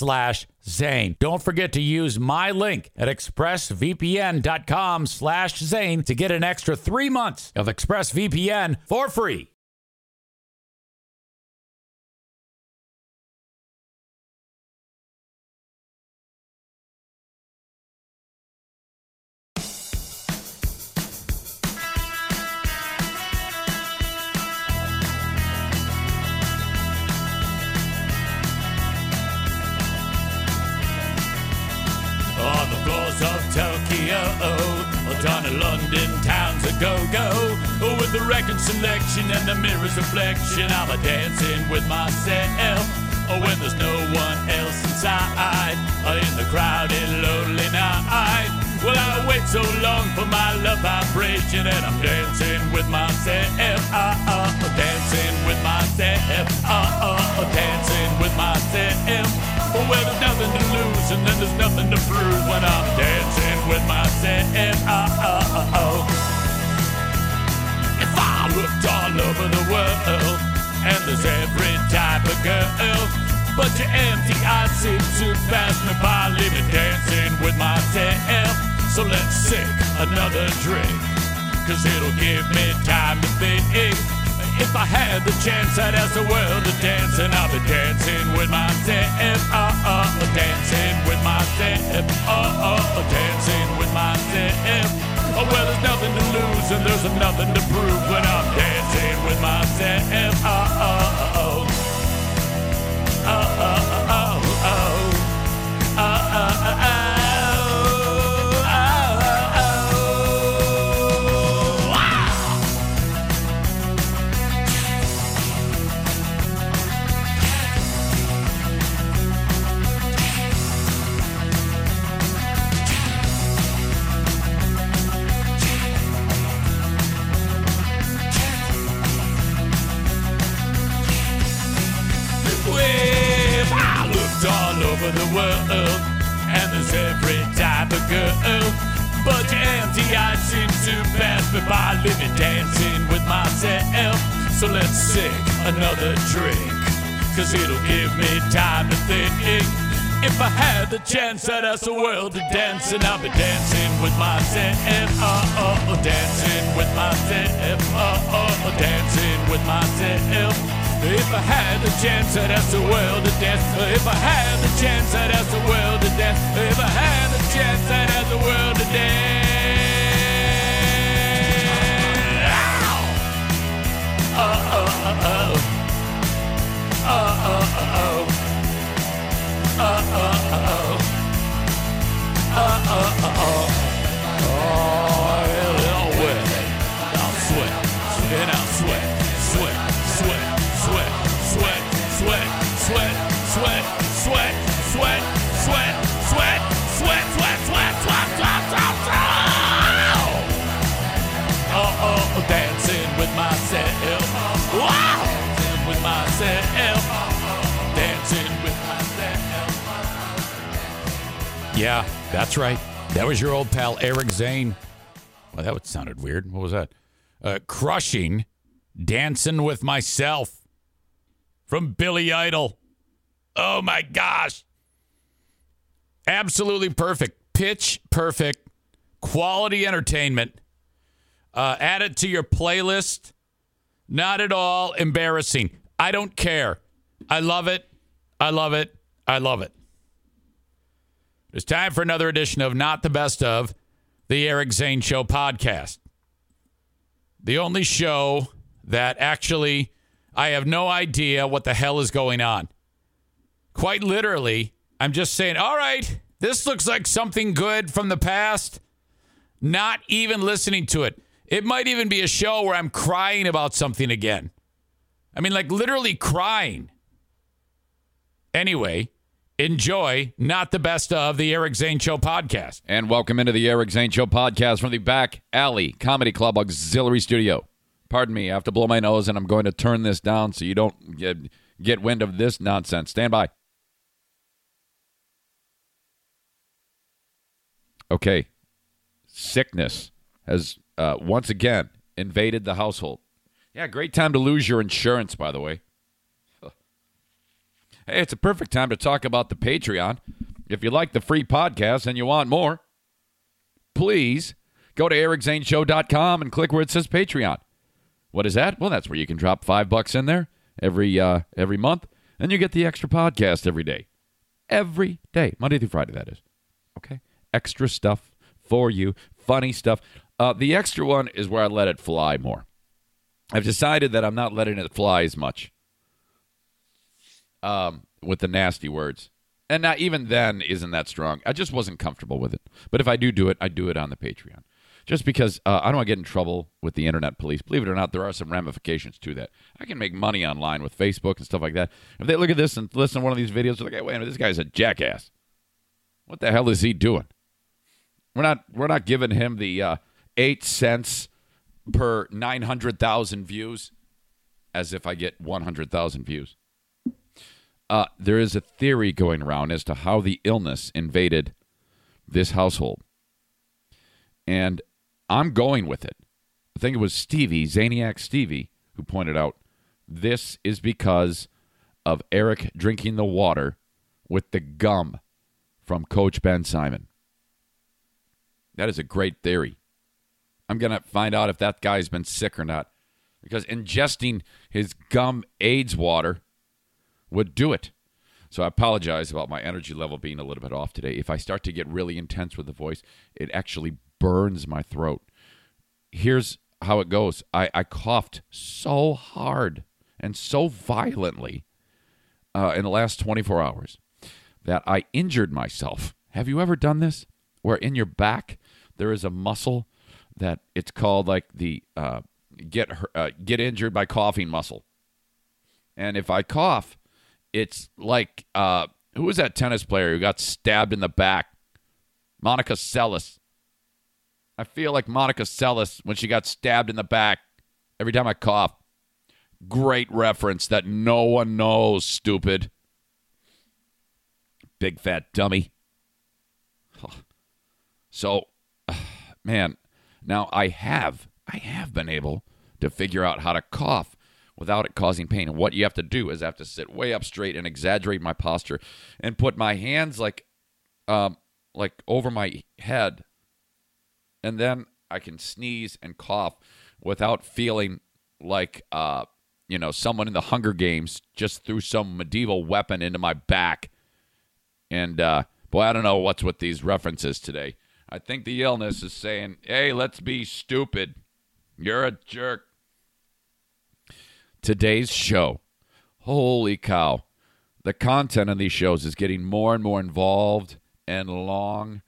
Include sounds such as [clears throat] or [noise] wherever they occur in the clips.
slash Zane. Don't forget to use my link at expressvpn.com slash Zane to get an extra three months of ExpressVPN for free. Or down in London town's a go-go. With the record selection and the mirror's reflection, I'll be dancing with myself. Or when there's no one else inside, in the crowded, lonely night. Well, I wait so long for my love vibration, and I'm dancing with myself. Uh, uh, dancing with myself. Uh, uh, dancing with myself. Well, there's nothing to lose and then there's nothing to prove when I'm dancing with myself. Oh. If I looked all over the world and there's every type of girl, but your empty eyes seem to pass me by, leave dancing with myself. So let's sink another drink, cause it'll give me time to think. If I had the chance, I'd ask the world to dance, and I'll be dancing with myself. Oh, uh, oh, uh, oh, dancing with myself. Oh, uh, oh, oh, dancing with myself. Oh, well, there's nothing to lose, and there's nothing to prove when I'm dancing with myself. Oh, oh. All over the world, and there's every type of girl. But your empty eyes seem to pass me by, living dancing with myself. So let's sink another drink, cause it'll give me time to think. If I had the chance, I'd ask the world to dance, and I'll be dancing with myself. Oh, oh, oh, dancing with myself. Oh, oh, oh, dancing with myself. If I had the chance, I'd ask the world to dance. If I had the chance, I'd ask the world to dance. If I had the chance, I'd ask the world to dance. Ow! Oh, oh, oh, oh. Oh, oh, oh, oh. Oh, oh, oh, oh. Oh, oh, oh, oh. Oh, yeah, Yeah, that's right. That was your old pal Eric Zane. Well, that would sounded weird. What was that? Uh, crushing, dancing with myself from Billy Idol. Oh my gosh. Absolutely perfect. Pitch perfect. Quality entertainment. Uh, add it to your playlist. Not at all embarrassing. I don't care. I love it. I love it. I love it. It's time for another edition of Not the Best of the Eric Zane Show podcast. The only show that actually I have no idea what the hell is going on. Quite literally, I'm just saying, all right, this looks like something good from the past. Not even listening to it. It might even be a show where I'm crying about something again. I mean, like literally crying. Anyway, enjoy not the best of the Eric Zane Show podcast. And welcome into the Eric Zane Show podcast from the Back Alley Comedy Club Auxiliary Studio. Pardon me, I have to blow my nose and I'm going to turn this down so you don't get, get wind of this nonsense. Stand by. Okay. Sickness has uh, once again invaded the household. Yeah, great time to lose your insurance, by the way. Hey, it's a perfect time to talk about the Patreon. If you like the free podcast and you want more, please go to ericzaneshow.com and click where it says Patreon. What is that? Well, that's where you can drop five bucks in there every uh, every month, and you get the extra podcast every day, every day, Monday through Friday. That is okay. Extra stuff for you, funny stuff. Uh, the extra one is where I let it fly more. I've decided that I'm not letting it fly as much um, with the nasty words. And not even then isn't that strong. I just wasn't comfortable with it. But if I do do it, I do it on the Patreon. Just because uh, I don't want to get in trouble with the internet police. Believe it or not, there are some ramifications to that. I can make money online with Facebook and stuff like that. If they look at this and listen to one of these videos, they're like, hey, wait a minute, this guy's a jackass. What the hell is he doing? We're not we're not giving him the uh, eight cents per nine hundred thousand views, as if I get one hundred thousand views. Uh, there is a theory going around as to how the illness invaded this household. And I'm going with it. I think it was Stevie, Zaniac Stevie, who pointed out this is because of Eric drinking the water with the gum from Coach Ben Simon. That is a great theory. I'm going to find out if that guy's been sick or not because ingesting his gum AIDS water would do it. So I apologize about my energy level being a little bit off today. If I start to get really intense with the voice, it actually burns my throat. Here's how it goes I, I coughed so hard and so violently uh, in the last 24 hours that I injured myself. Have you ever done this? Where in your back there is a muscle that it's called like the uh, get uh, get injured by coughing muscle. And if I cough, it's like uh, who was that tennis player who got stabbed in the back? Monica Seles. I feel like Monica Seles when she got stabbed in the back every time I cough. Great reference that no one knows, stupid. Big fat dummy. [sighs] So, [sighs] man, now I have I have been able to figure out how to cough without it causing pain. And what you have to do is I have to sit way up straight and exaggerate my posture and put my hands like um like over my head and then I can sneeze and cough without feeling like uh you know someone in the Hunger Games just threw some medieval weapon into my back. And uh boy, I don't know what's with these references today. I think the illness is saying, "Hey, let's be stupid. You're a jerk." Today's show. Holy cow. The content on these shows is getting more and more involved and long.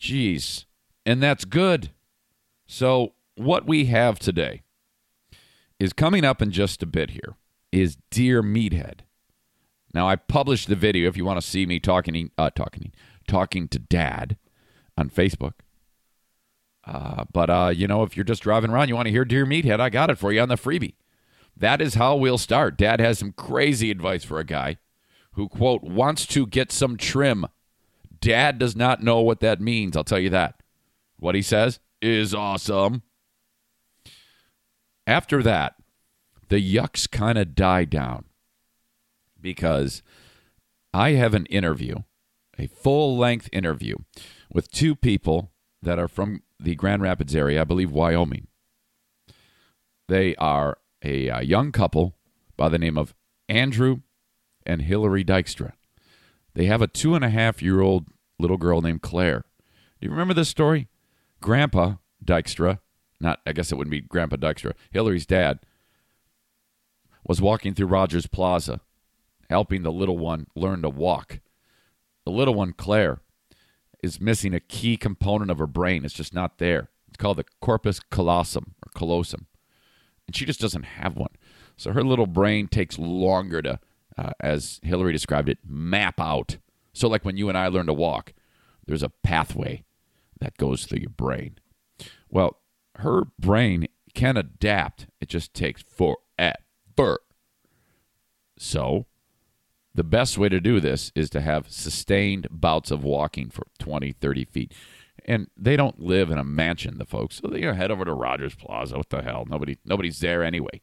Jeez. And that's good. So, what we have today is coming up in just a bit here is Dear Meathead. Now, I published the video if you want to see me talking, uh, talking, talking to Dad on Facebook. Uh, but uh, you know, if you're just driving around, you want to hear Dear Meathead, I got it for you on the freebie. That is how we'll start. Dad has some crazy advice for a guy who, quote, wants to get some trim. Dad does not know what that means. I'll tell you that. What he says is awesome. After that, the yucks kind of die down because I have an interview, a full length interview with two people that are from the Grand Rapids area, I believe Wyoming. They are a, uh young couple by the name of Andrew and Hillary Dykstra. They have a two and a half year old little girl named Claire. Do you remember this story? Grandpa Dykstra, not, I guess it wouldn't be Grandpa Dykstra, Hillary's dad, was walking through Rogers Plaza, helping the little one learn to walk. The little one, Claire, is missing a key component of her brain. It's just not there. It's called the corpus callosum or callosum. And she just doesn't have one. So her little brain takes longer to, uh, as Hillary described it, map out. So, like when you and I learn to walk, there's a pathway that goes through your brain. Well, her brain can adapt, it just takes forever. So, the best way to do this is to have sustained bouts of walking for 20, 30 feet. And they don't live in a mansion, the folks. So they you know, head over to Rogers Plaza. What the hell? Nobody, nobody's there anyway.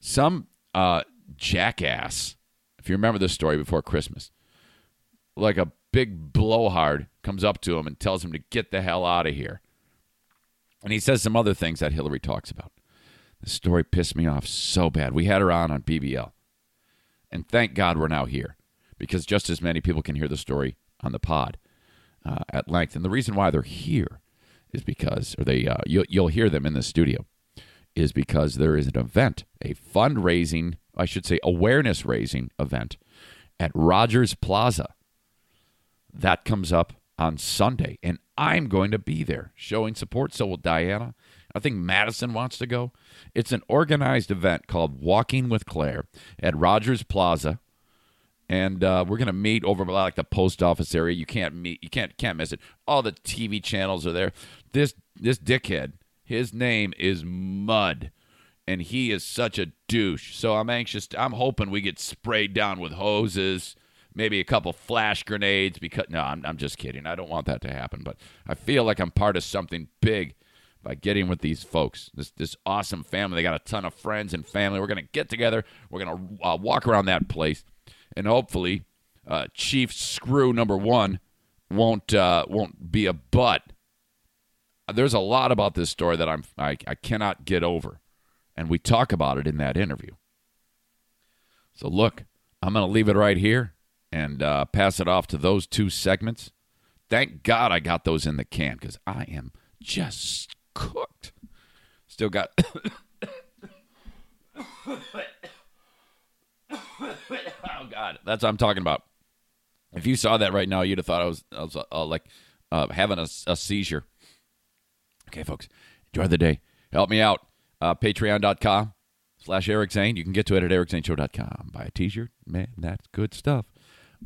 Some uh, jackass, if you remember this story before Christmas, like a big blowhard comes up to him and tells him to get the hell out of here. And he says some other things that Hillary talks about. This story pissed me off so bad. We had her on on BBL. And thank God we're now here because just as many people can hear the story on the pod uh, at length. And the reason why they're here is because, or they, uh, you'll, you'll hear them in the studio, is because there is an event, a fundraising, I should say, awareness raising event at Rogers Plaza. That comes up on Sunday, and I'm going to be there showing support. So will Diana. I think Madison wants to go. It's an organized event called Walking with Claire at Rogers Plaza, and uh, we're gonna meet over by like the post office area. You can't meet, you can't can't miss it. All the TV channels are there. This this dickhead, his name is Mud, and he is such a douche. So I'm anxious. I'm hoping we get sprayed down with hoses maybe a couple flash grenades because no I'm, I'm just kidding i don't want that to happen but i feel like i'm part of something big by getting with these folks this this awesome family they got a ton of friends and family we're to get together we're to uh, walk around that place and hopefully uh, chief screw number one won't uh, won't be a butt there's a lot about this story that i'm I, I cannot get over and we talk about it in that interview so look i'm going to leave it right here and uh, pass it off to those two segments. Thank God I got those in the can because I am just cooked. Still got. [coughs] [coughs] [coughs] [laughs] oh God, that's what I'm talking about. If you saw that right now, you'd have thought I was, I was uh, like uh, having a, a, seizure. Okay, folks, enjoy the day. Help me out. Uh, Patreon.com slash Eric Zane. You can get to it at ericzaneshow.com. Buy a t-shirt. Man, that's good stuff.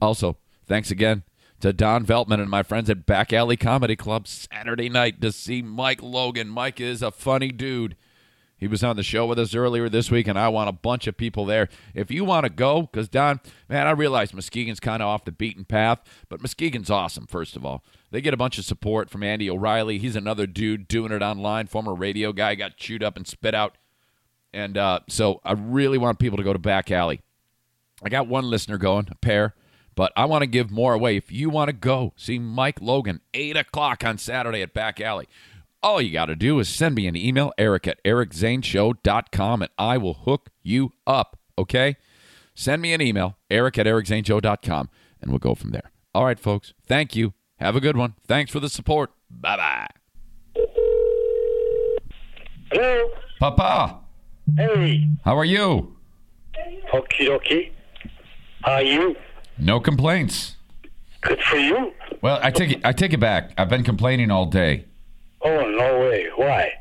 Also, thanks again to Don Veltman and my friends at Back Alley Comedy Club Saturday night to see Mike Logan. Mike is a funny dude. He was on the show with us earlier this week, and I want a bunch of people there. If you want to go, because Don, man, I realize Muskegon's kind of off the beaten path, but Muskegon's awesome, first of all. They get a bunch of support from Andy O'Reilly. He's another dude doing it online, former radio guy, got chewed up and spit out. And uh, so I really want people to go to Back Alley. I got one listener going, a pair. But I want to give more away. If you want to go see Mike Logan, 8 o'clock on Saturday at Back Alley, all you got to do is send me an email, eric at ericzaneshow.com, and I will hook you up, okay? Send me an email, eric at ericzaneshow.com, and we'll go from there. All right, folks. Thank you. Have a good one. Thanks for the support. Bye bye. Hello. Papa, Hey. how are you? Okie dokie. How are you? No complaints. Good for you. Well, I take it. I take it back. I've been complaining all day. Oh, no way. Why?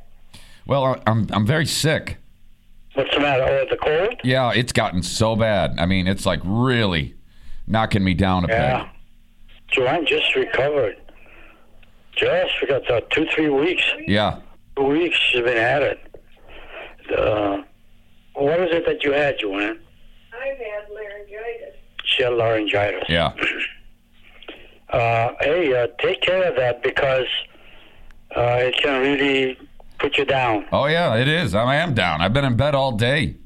Well, I- I'm I'm very sick. What's the matter? Oh, the cold? Yeah, it's gotten so bad. I mean, it's like really knocking me down a bit. Yeah. peg. Joanne just recovered. Just we got uh, two, three weeks. Yeah. Two weeks she's been at it. Uh, what is it that you had, Joanne? I've had laryngitis. She had laryngitis. Yeah. [clears throat] Uh, hey, uh, take care of that because uh, it can really put you down. Oh yeah, it is. I am down. I've been in bed all day.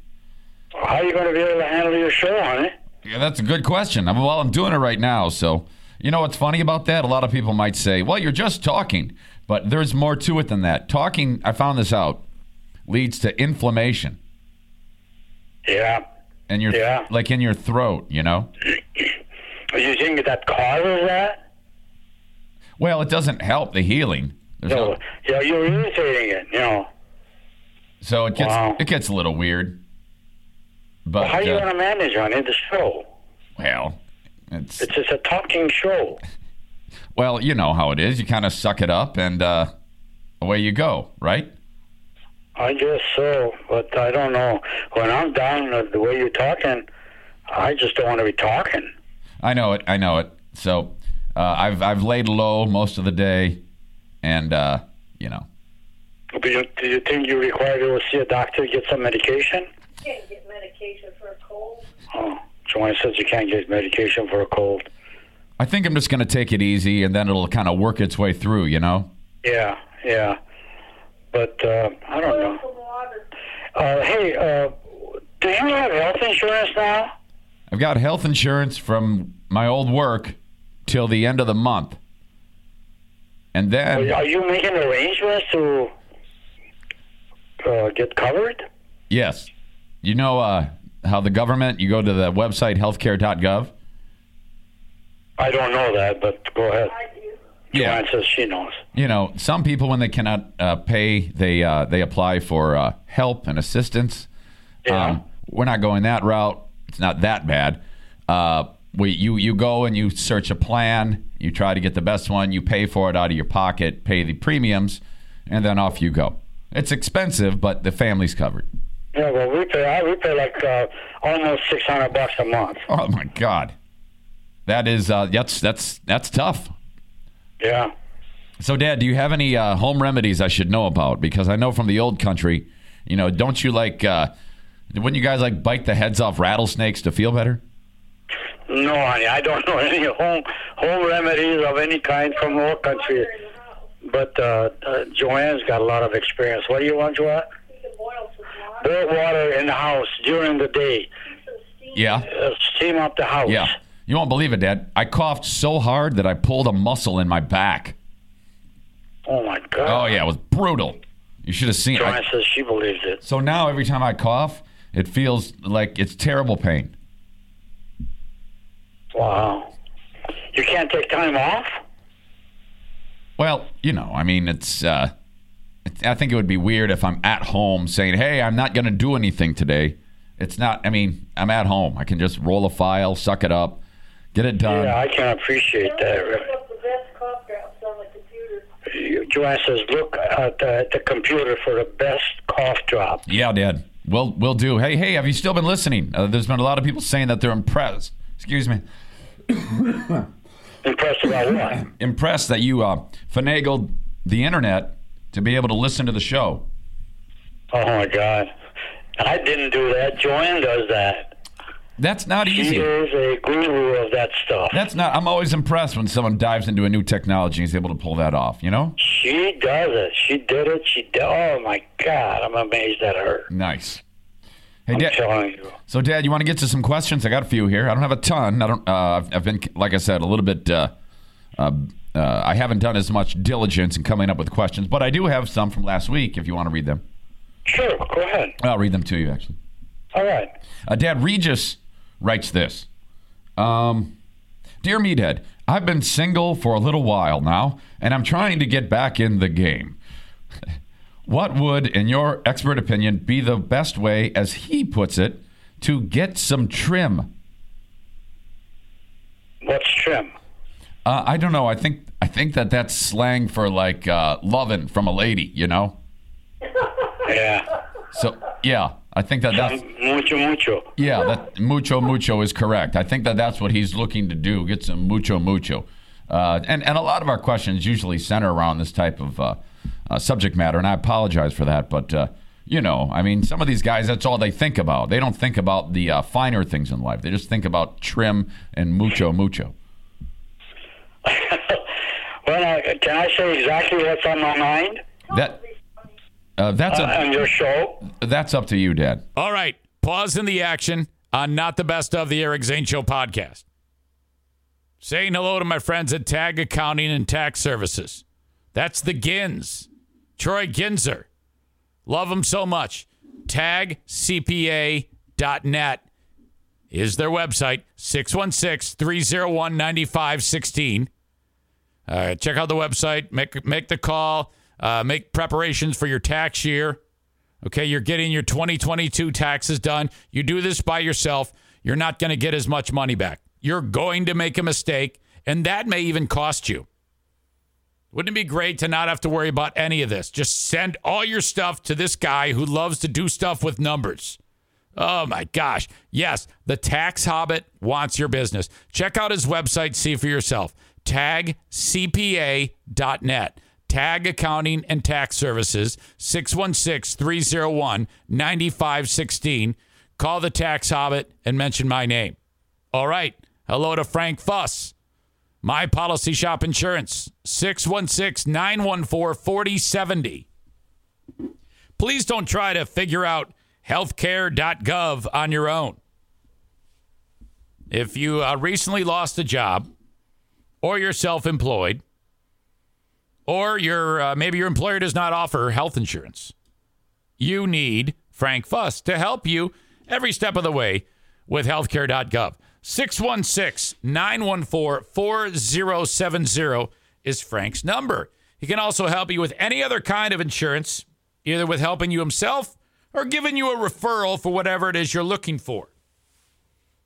How are you going to be able to handle your show, honey? Yeah, that's a good question. I'm, well, I'm doing it right now. So, you know what's funny about that? A lot of people might say, "Well, you're just talking," but there's more to it than that. Talking, I found this out, leads to inflammation, Yeah. and your Yeah. like in your throat. You know. You think that causes that? Well, it doesn't help the healing. There's No. no- Yeah, you're irritating it, you know. so it gets Wow. it gets a little weird. But How are you uh, going to manage, honey, the show? well, it's It's just a talking show. well, you know how it is. You kind of suck it up, and uh, away you go, right? I guess so, but I don't know. When I'm down the way you're talking, I just don't want to be talking. I know it. I know it. So uh, I've I've laid low most of the day, and uh, you know, Do you, do you think you're required to see a doctor to get some medication? can't get medication for a cold. Oh, Joanne says you can't get medication for a cold. I think I'm just going to take it easy, and then it'll kind of work its way through. You know. Yeah, yeah. But uh, I don't know. Uh, hey, uh, do you have health insurance now? I've got health insurance from my old work till the end of the month, and then Are you making arrangements to uh, get covered? yes, you know uh, how the government. You go to the website healthcare.gov. I don't know that, but go ahead. I do. Joanne says she knows. you know, some people when they cannot uh, pay, they uh, they apply for uh, help and assistance. Yeah. Um, we're not going that route. It's not that bad. We you you go and you search a plan. You try to get the best one. You pay for it out of your pocket, pay the premiums, and then off you go. It's expensive, but the family's covered. Yeah, well, we pay. I- We pay like uh, almost six hundred bucks a month. Oh my God, that is uh, that's that's that's tough. Yeah. So, Dad, do you have any uh, home remedies I should know about? Because I know from the old country, you know, don't you like, uh, wouldn't you guys like bite the heads off rattlesnakes to feel better? No, honey, I don't know [laughs] any home home remedies of any kind from our country. Water in the house. But uh, uh, Joanne's got a lot of experience. What do you want, Joanne? Boil water. In the house during the day. Keep some steam. Yeah. Uh, steam up the house. Yeah. You won't believe it, Dad. I coughed so hard that I pulled a muscle in my back. Oh my God. Oh, yeah, it was brutal. You should have seen Joanne it. says she believes it. So now every time I cough, it feels like it's terrible pain. Wow. You can't take time off? Well, you know, I mean, it's. Uh, I think it would be weird if I'm at home saying, "Hey, I'm not going to do anything today." It's not. I mean, I'm at home. I can just roll a file, suck it up, get it done. Yeah, I can appreciate that. Look up the best cough drops on the computer. Joanne says, look at the, the computer for the best cough drop. Yeah, Dad. We'll we'll do. Hey, hey, have you still been listening? Uh, there's been a lot of people saying that they're impressed. Excuse me, Impressed about what? impressed that you uh, finagled the internet to be able to listen to the show. Oh my God. I didn't do that. Joanne does that. That's not She easy. is a guru of that stuff. That's not. I'm always impressed when someone dives into a new technology and is able to pull that off. You know. She does it. She did it. She did. Oh my God. I'm amazed at her. Nice. Hey, I'm Dad. So, Dad, you want to get to some questions? I got a few here. I don't have a ton. I don't. Uh, I've, I've been, like I said, a little bit. Uh, uh, uh, I haven't done as much diligence in coming up with questions, but I do have some from last week. If you want to read them, Sure. Go ahead. I'll read them to you. Actually, All right. uh, Dad Regis writes this. Um, Dear Meathead, I've been single for a little while now, and I'm trying to get back in the game. [laughs] what would, in your expert opinion, be the best way, as he puts it, to get some trim? What's trim? Uh, I don't know. I think I think that that's slang for like uh, loving from a lady, you know. [laughs] Yeah. So yeah, I think that that's Mucho, mucho. yeah, that mucho mucho is correct. I think that that's what he's looking to do. Get some mucho mucho, uh, and and a lot of our questions usually center around this type of uh, subject matter, and I apologize for that, but. Uh, you know, I mean, some of these guys, that's all they think about. They don't think about the uh, finer things in life. They just think about trim and mucho mucho. [laughs] well, uh, can I say exactly what's on my mind That uh, that's uh, up, on your show? that's up to you, Dad. All right. Pause in the action on Not the Best of the Eric Zane Show podcast. Saying hello to my friends at Tag Accounting and Tax Services. That's the Gins. Troy Ginzer. Love them so much. TagCPA.net is their website. 616 301 9516. Uh, check out the website. Make, make the call. Uh, make preparations for your tax year. Okay, you're getting your 2022 taxes done. You do this by yourself, you're not going to get as much money back. You're going to make a mistake, and that may even cost you. Wouldn't it be great to not have to worry about any of this? Just send all your stuff to this guy who loves to do stuff with numbers. Oh my gosh. Yes, the tax hobbit wants your business. Check out his website, see for yourself. TagCPA.net. Tag Accounting and Tax Services, 616 301 9516. Call the Tax Hobbit and mention my name. All right. Hello to Frank Fuss. My Policy Shop Insurance, 616 914 4070. Please don't try to figure out healthcare.gov on your own. If you uh, recently lost a job or you're self employed, or your uh, maybe your employer does not offer health insurance. You need Frank Fuss to help you every step of the way with healthcare.gov. 616-914-4070 is Frank's number. He can also help you with any other kind of insurance, either with helping you himself or giving you a referral for whatever it is you're looking for.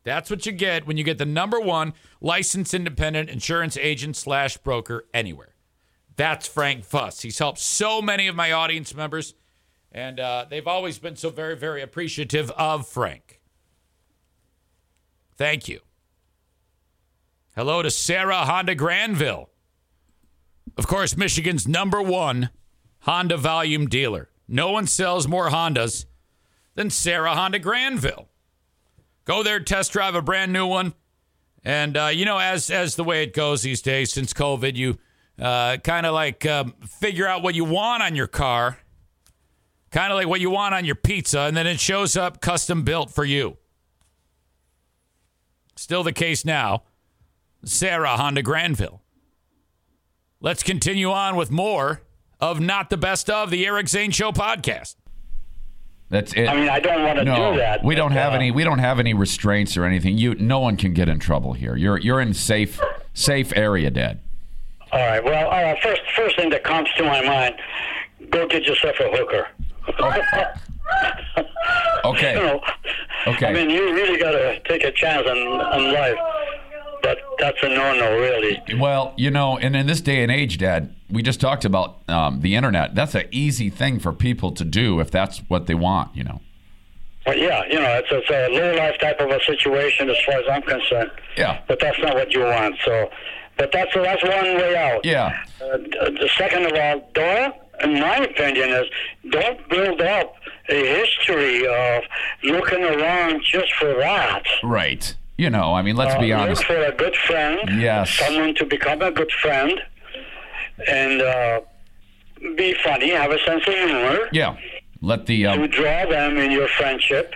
That's what you get when you get the number one licensed independent insurance agent slash broker anywhere. That's Frank Fuss. He's helped so many of my audience members, and uh, they've always been so very, very appreciative of Frank. Thank you. Hello to Sarah Honda Granville. Of course, Michigan's number one Honda volume dealer. No one sells more Hondas than Sarah Honda Granville. Go there, test drive a brand new one. And, uh, you know, as, as the way it goes these days since COVID, you uh, kind of like um, figure out what you want on your car, kind of like what you want on your pizza, and then it shows up custom built for you. Still the case now. Sarah Honda Granville. Let's continue on with more of Not the Best of the Eric Zane Show podcast. That's it. I mean, I don't want to no, do that. we don't have uh, any. We don't have any restraints or anything. You, no one can get in trouble here. You're you're in safe safe area, Dad. All right. Well, all right. First, first thing that comes to my mind: go get yourself a hooker. [laughs] Okay. You know, Okay. I mean, you really got to take a chance on, on life, but that's a no-no, really. Well, you know, and in this day and age, Dad, we just talked about um, the internet. That's an easy thing for people to do if that's what they want. You know. But yeah, you know, it's, it's a low-life type of a situation as far as I'm concerned. Yeah. But that's not what you want. So, but that's that's one way out. Yeah. Uh, the second of all, don't, in my opinion, is don't build up a history of looking around just for that. Right. You know, I mean, let's be Uh, honest. Look for a good friend. Yes. Someone to become a good friend, and uh, be funny, have a sense of humor. Yeah. Let the To uh, draw them in your friendship,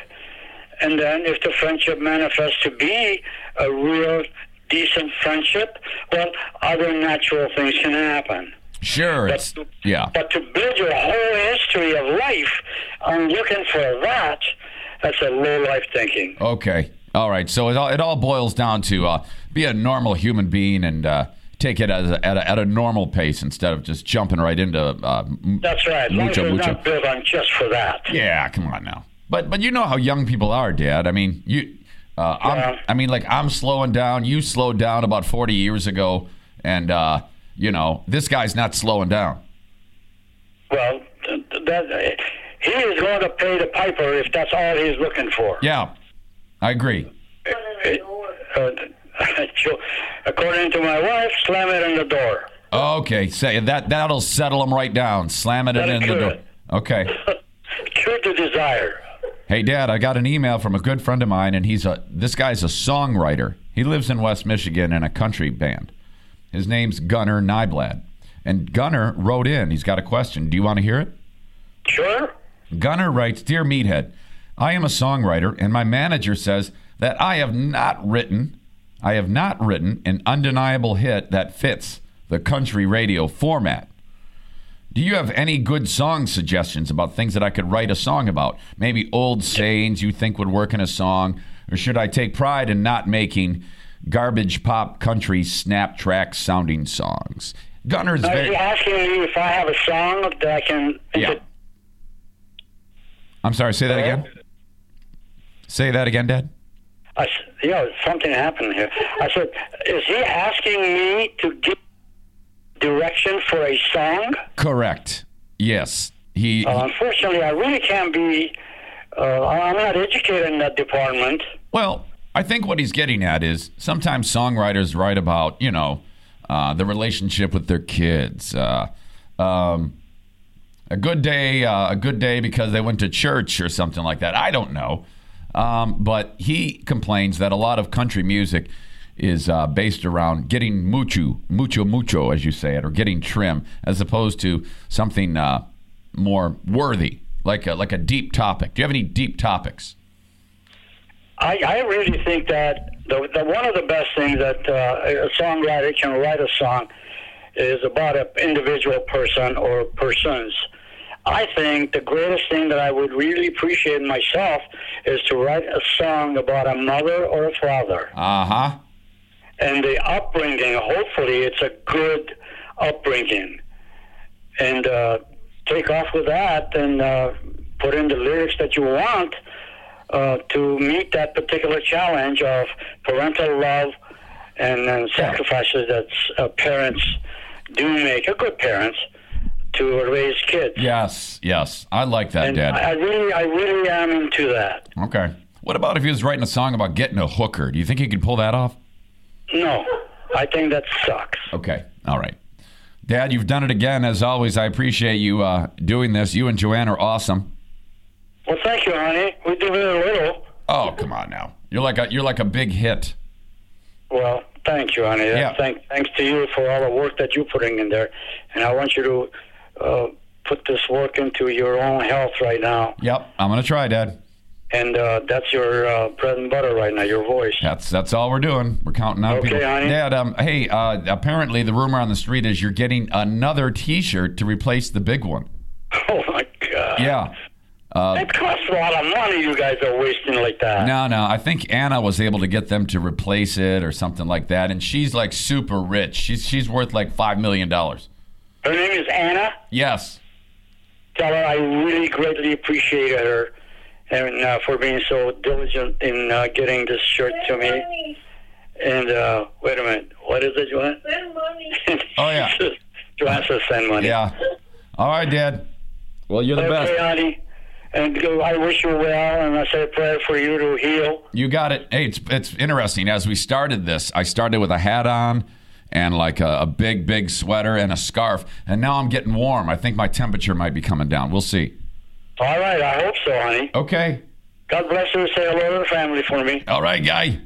and then if the friendship manifests to be a real decent friendship, well, other natural things can happen. Sure. But, yeah. but to build your whole history of life on looking for that, that's a low life thinking. Okay. All right. So it all, it all boils down to uh, be a normal human being and uh, take it as a, at, a, at a normal pace instead of just jumping right into uh, That's right. Mucho mucho. not built on just for that. Yeah, come on now. But but you know how young people are, Dad. I mean, you. Uh, I'm, Yeah. I mean, like I'm slowing down. You slowed down about 40 years ago, and uh, you know this guy's not slowing down. Well, th- th- that, he is going to pay the piper if that's all he's looking for. Yeah, I agree. Uh, [laughs] according to my wife, slam it in the door. Okay, say that that'll settle him right down. Slam it That'll in the door. it. Okay. [laughs] Cure the desire. Hey, Dad, I got an email from a good friend of mine, and he's a this guy's a songwriter. He lives in West Michigan in a country band. His name's Gunnar Nyblad. And Gunnar wrote in. He's got a question. Do you want to hear it? Sure. Gunnar writes Dear Meathead, I am a songwriter, and my manager says that I have not written, I have not written an undeniable hit that fits the country radio format. Do you have any good song suggestions about things that I could write a song about? Maybe old sayings you think would work in a song? Or should I take pride in not making garbage pop country snap track sounding songs? Gunnar's is very. asking me if I have a song that I can? Yeah. I'm sorry, say that again. Say that again, Dad. I s yeah, something happened here. I said, is he asking me to give direction for a song? Correct. Yes. He, Uh, unfortunately, I really can't be. Uh, I'm not educated in that department. Well, I think what he's getting at is sometimes songwriters write about, you know, uh, the relationship with their kids. Uh, um, a good day, uh, a good day because they went to church or something like that. I don't know. Um, but he complains that a lot of country music is uh, based around getting mucho, mucho, mucho, as you say it, or getting trim, as opposed to something uh, more worthy, like a, like a deep topic. Do you have any deep topics? I, I really think that the, the one of the best things that uh, a songwriter can write a song is about an individual person or persons. I think the greatest thing that I would really appreciate myself is to write a song about a mother or a father Uh huh. and the upbringing. Hopefully, it's a good upbringing, and uh, take off with that and uh, put in the lyrics that you want uh, to meet that particular challenge of parental love and, and sacrifices that uh, parents do make, or good parents, to raise kids. Yes, yes. I like that, And Dad. I I really, I really am into that. okay. What about if he was writing a song about getting a hooker? Do you think he could pull that off? No, I think that sucks. Okay. All right. Dad, you've done it again. As always, I appreciate you uh, doing this. You and Joanne are awesome. Well, thank you, honey. We do very little. Oh, come on now. You're like a you're like a big hit. Well, thank you, honey. Yeah. Thank, thanks to you for all the work that you're putting in there. And I want you to uh, put this work into your own health right now. Yep. I'm gonna try, Dad. And uh, that's your uh, bread and butter right now, your voice. That's that's all we're doing. We're counting on Okay, people. honey. Dad, um, hey, uh, apparently the rumor on the street is you're getting another T-shirt to replace the big one. [laughs] Oh, my God. Yeah. Uh, It costs a lot of money you guys are wasting like that. No, no. I think Anna was able to get them to replace it or something like that, and she's like super rich. She's she's worth like five million dollars. Her name is Anna. Yes. Tell her I really greatly appreciate her and uh, for being so diligent in uh, getting this shirt to me. Money. And uh, wait a minute. What is it, Joanne? Spend money. [laughs] Oh, yeah. Joanne says send money. Yeah. All right, Dad. Well, you're the Okay, best. honey. And go, I wish you well, and I say a prayer for you to heal. You got it. Hey, it's it's interesting. As we started this, I started with a hat on and like a, a big, big sweater and a scarf, and now I'm getting warm. I think my temperature might be coming down. We'll see. All right, I hope so, honey. Okay. God bless you. Say hello to the family for me. All right, guy.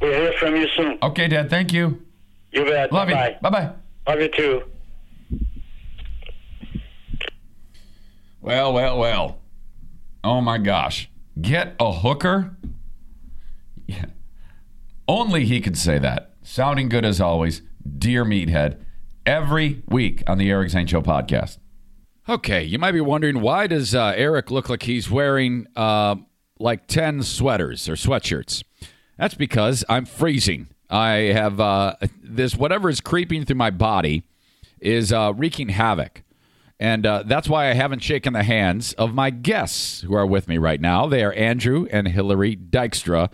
We'll hear from you soon. Okay, Dad. Thank you. You bet. Love you. Bye. Bye bye. Love you too. Well, well, well. Oh my gosh. Get a hooker? Yeah. Only he could say that. Sounding good as always. Dear Meathead. Every week on the Eric Zane Show podcast. Okay, you might be wondering why does uh, Eric look like he's wearing uh, like ten sweaters or sweatshirts? That's because I'm freezing. I have uh, this whatever is creeping through my body is uh, wreaking havoc, and uh, that's why I haven't shaken the hands of my guests who are with me right now. They are Andrew and Hillary Dykstra.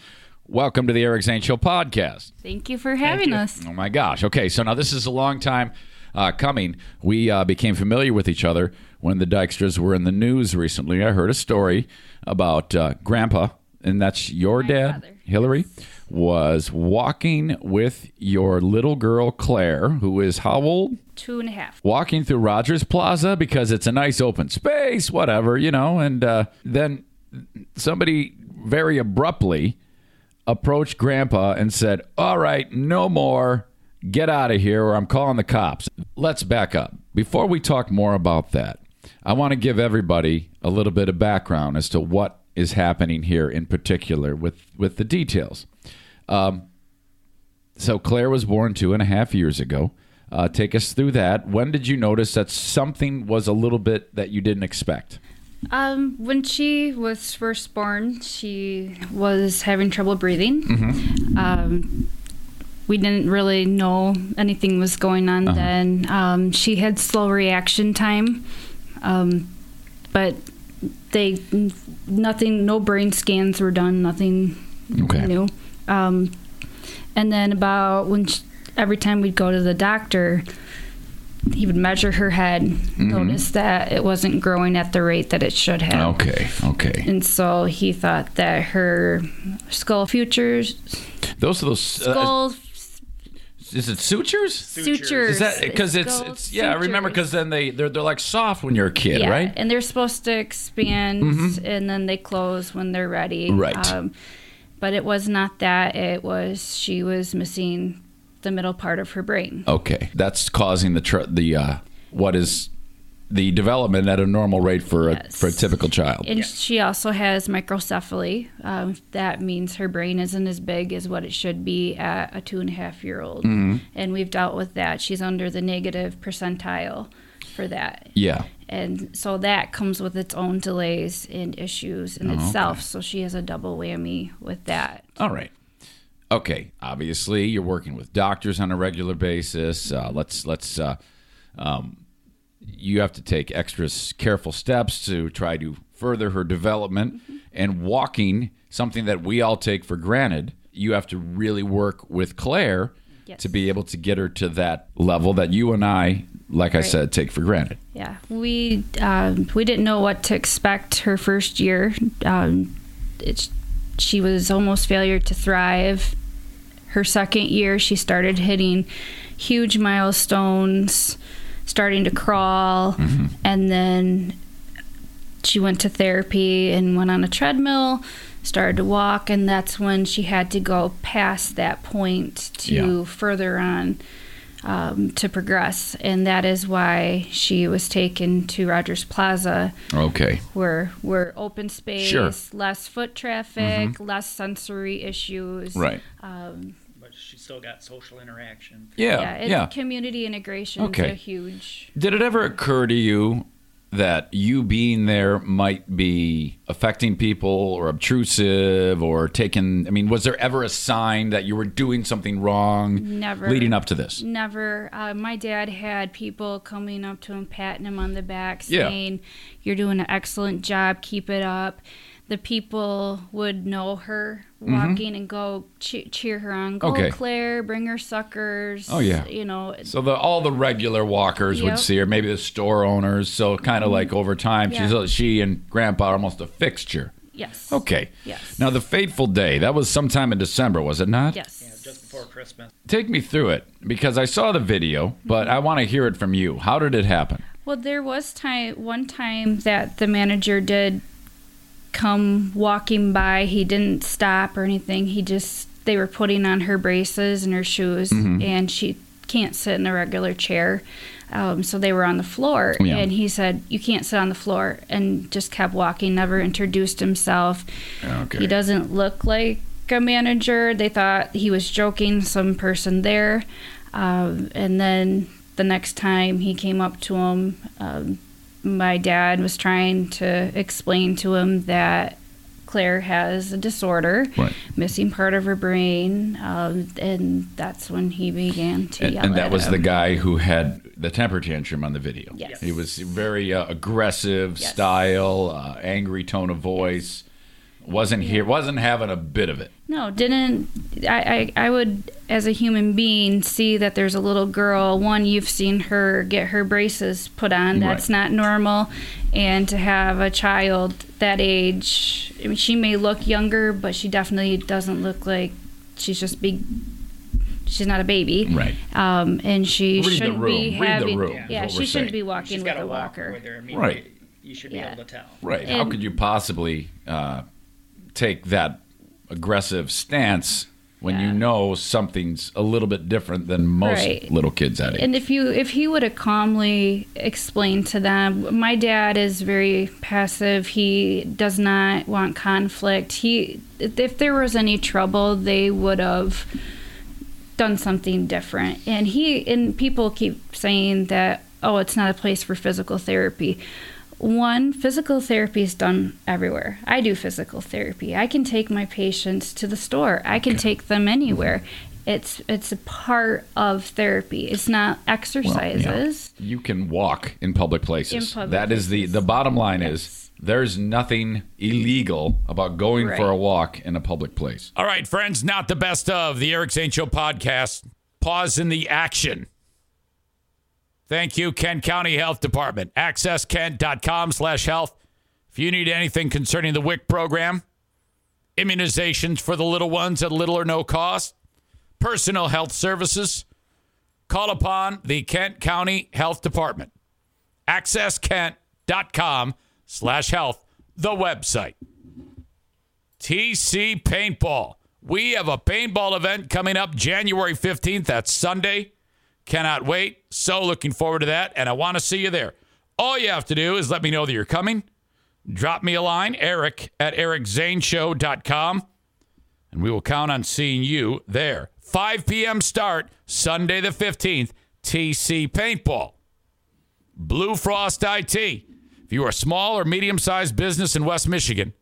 Welcome to the Eric Zane Show podcast. Thank you for having us. Oh my gosh. Okay, so now this is a long time uh, coming. We uh, became familiar with each other when the Dykstras were in the news recently. I heard a story about uh, Grandpa, and that's your My dad, father, Hillary, was walking with your little girl Claire, who is how old? Two and a half. walking through Rogers Plaza because it's a nice open space, whatever, you know, and uh, then somebody very abruptly approached Grandpa and said, All right, no more. get out of here or I'm calling the cops. Let's back up. Before we talk more about that, I want to give everybody a little bit of background as to what is happening here in particular with, with the details. Um, so, Claire was born two and a half years ago. Uh, take us through that. When did you notice that something was a little bit that you didn't expect? Um, when she was first born, she was having trouble breathing. Mm-hmm. Um, we didn't really know anything was going on Uh-huh. then. Um, she had slow reaction time, um, but they nothing, no brain scans were done. Nothing Okay. new. Um, and then about when she, every time we'd go to the doctor, he would measure her head, Mm-hmm. notice that it wasn't growing at the rate that it should have. Okay, okay. And so he thought that her skull futures, Those are those. uh, is it sutures? sutures. Is that because it's skull it's yeah? I remember because then they they're they're like soft when you're a kid, yeah, right? Mm-hmm. and they're supposed to expand and then they close when they're ready. Um, Right. But it was not that. It was she was missing the middle part of her brain. Okay, that's causing the tr- the uh, what is the development at a normal rate for a Yes. for a typical child. And she also has microcephaly. Um, that means her brain isn't as big as what it should be at a two and a half year old. Mm-hmm. And we've dealt with that. She's under the negative percentile for that. yeah. And so that comes with its own delays and issues in Oh, itself. So she has a double whammy with that. All right. Okay. Obviously, you're working with doctors on a regular basis. Uh, let's let's. Uh, um, you have to take extra careful steps to try to further her development and walking something that we all take for granted. You have to really work with Claire Yes. to be able to get her to that level that you and I, like I said, take for granted. Yeah, we um, we didn't know what to expect her first year. Um, it's, she was almost failure to thrive. Her second year, she started hitting huge milestones, starting to crawl, and then she went to therapy and went on a treadmill, started to walk, and that's when she had to go past that point to Yeah. further on um, to progress. And that is why she was taken to Rogers Plaza, Okay. where we're open space, Sure. Mm-hmm. less foot traffic, less sensory issues. Right. Um, but she still got social interaction. Yeah. yeah, Yeah. community integration Okay. is a huge. Did it ever occur to you that you being there might be affecting people or obtrusive or taking? I mean, was there ever a sign that you were doing something wrong Never. leading up to this? Never. Uh, my dad had people coming up to him, patting him on the back, Yeah. saying, "You're doing an excellent job. Keep it up." The people would know her walking and go che- cheer her on. Go, Mm-hmm. Okay. Claire! Bring her suckers. Oh, yeah. You know. So the all the regular walkers would see her, maybe the store owners. So kind of like over time, she's she and Grandpa are almost a fixture. Yes. Okay. Yes. Now the fateful day that was sometime in December, was it not? Yes. Yeah, just before Christmas. Take me through it because I saw the video, but Mm-hmm. I want to hear it from you. How did it happen? Well, there was time one time that the manager did come walking by. He didn't stop or anything. He just they were putting on her braces and her shoes, Mm-hmm. and she can't sit in a regular chair. Um, so they were on the floor, Yeah. and he said, "You can't sit on the floor," and just kept walking. Never introduced himself. Okay. He doesn't look like a manager. They thought he was joking, some person there. Um, and then the next time he came up to him, um, my dad was trying to explain to him that Claire has a disorder, Right. missing part of her brain. Um, and that's when he began to And, yell and that at was the guy who had the temper tantrum on the video. Yes. He was very uh, aggressive Yes. style, uh, angry tone of voice. Wasn't here, wasn't having a bit of it. No, didn't. I, I, I would, as a human being, see that there's a little girl. One, you've seen her get her braces put on. That's Right. not normal. And to have a child that age, I mean, she may look younger, but she definitely doesn't look like she's just big. She's not a baby. Right. Um, and she Read shouldn't room. be Read the having. room, is Yeah, she shouldn't saying. be walking She's with got a a walker. with her. I mean, Right. You should be Yeah. able to tell. Right. How could you possibly uh, take that aggressive stance when you know something's a little bit different than most Right. little kids that age. And if you if he would have calmly explained to them, my dad is very passive. He does not want conflict. He if there was any trouble, they would have done something different. And he and people keep saying that oh, it's not a place for physical therapy. One, physical therapy is done everywhere. I do physical therapy. I can take my patients to the store. I can take them anywhere. It's it's a part of therapy. It's not Well, exercises. yeah. You can walk in public places. In public that is the places. the bottom line Yes. is there's nothing illegal about going for a walk in a public place. All right, friends, not the best of the Eric Zane Show podcast. Pause in the action. Thank you, Kent County Health Department. AccessKent.com slash health. If you need anything concerning the WIC program, immunizations for the little ones at little or no cost, personal health services, call upon the Kent County Health Department. AccessKent.com slash health, the website. TC Paintball. We have a paintball event coming up January 15th. That's Sunday. Cannot wait. So looking forward to that. And I want to see you there. All you have to do is let me know that you're coming. Drop me a line, Eric at ericzaneshow.com, and we will count on seeing you there. 5 p.m. start, Sunday the 15th, TC Paintball. Blue Frost IT. If you are a small or medium sized business in West Michigan,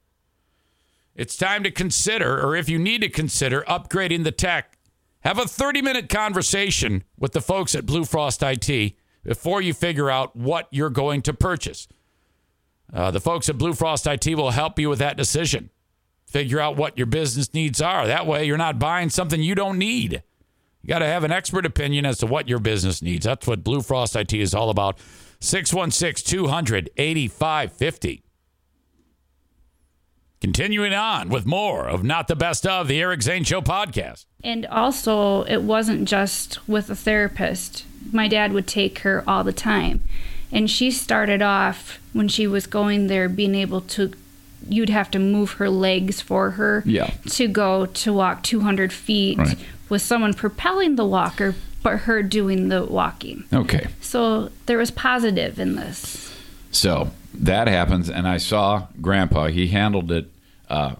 it's time to consider, or if you need to consider, upgrading the tech. Have a 30 minute conversation with the folks at Blue Frost IT before you figure out what you're going to purchase. Uh, the folks at Blue Frost IT will help you with that decision. Figure out what your business needs are. That way, you're not buying something you don't need. You got to have an expert opinion as to what your business needs. That's what Blue Frost IT is all about. 616 200 8550. Continuing on with more of Not the Best of the Eric Zane Show podcast. And also, it wasn't just with a therapist. My dad would take her all the time. And she started off when she was going there being able to, you'd have to move her legs for her Yeah. to go to walk 200 feet Right. with someone propelling the walker, but her doing the walking. Okay. So there was positive in this. So that happens, and I saw Grandpa. He handled it uh,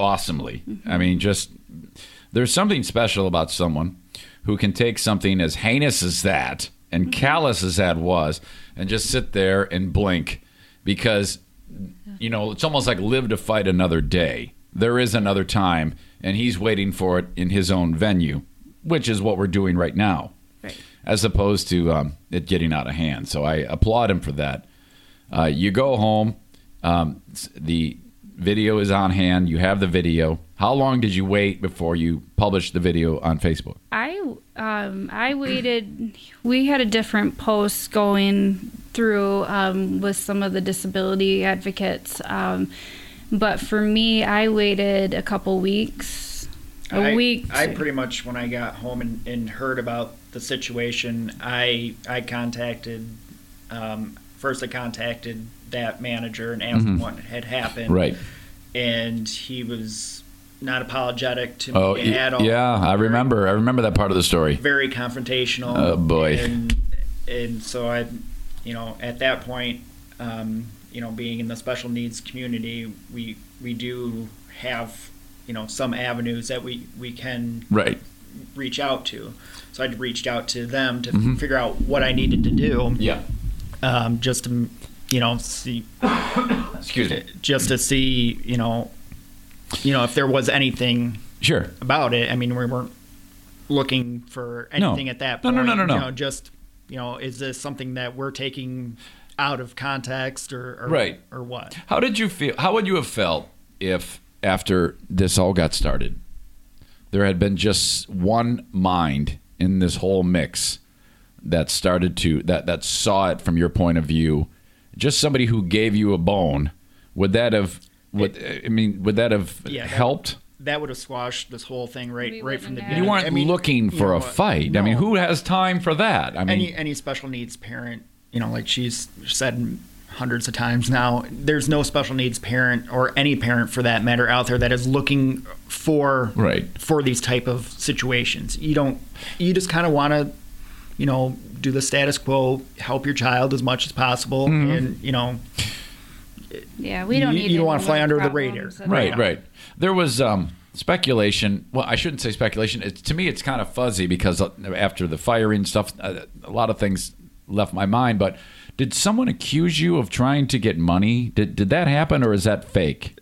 awesomely. I mean, just there's something special about someone who can take something as heinous as that and callous as that was, and just sit there and blink, because you know it's almost like live to fight another day. There is another time, and he's waiting for it in his own venue, which is what we're doing right now Right. as opposed to um, it getting out of hand. So I applaud him for that. Uh, you go home, um, the video is on hand. You have the video. How long did you wait before you published the video on Facebook? I um, I waited. We had a different post going through um, with some of the disability advocates, um, but for me, I waited a couple weeks, a I, week. I pretty much when I got home and, and heard about the situation, I I contacted um, first I contacted that manager and asked him what had happened. Right. And he was not apologetic to me Oh, y- at all. yeah. I Very- remember. I remember that part of the story. very confrontational. Oh, boy. And and so I, you know, at that point, um, you know, being in the special needs community, we we do have you know some avenues that we we can Right. reach out to. So I reached out to them to figure out what I needed to do, Yeah. Um, just to you know see Excuse me. just to see you know you know if there was anything Sure. about it. I mean, we weren't looking for No. anything at that No, point. no, no, no, no. You know, just you know, is this something that we're taking out of context or, or Right. or what? How did you feel? How would you have felt if, after this all got started, there had been just one mind in this whole mix that started to that that saw it from your point of view, just somebody who gave you a bone? Would that have? Would I mean? Would that have Yeah, that- helped? That would have squashed this whole thing right We right from the beginning. You weren't I mean, looking you for know, a fight. I mean, who has time for that? I mean, any any special needs parent, you know, like she's said hundreds of times now. There's no special needs parent or any parent for that matter out there that is looking for Right. for these type of situations. You don't. You just kind of want to, you know, do the status quo, help your child as much as possible, Mm-hmm. and you know, Yeah, we don't You- need. you don't wanna any fly under the problems radar. Right, that. right. There was um, speculation. Well, I shouldn't say speculation. It's, to me, it's kind of fuzzy because uh, after the firing stuff, uh, a lot of things left my mind. But did someone accuse you of trying to get money? Did did that happen, or is that fake?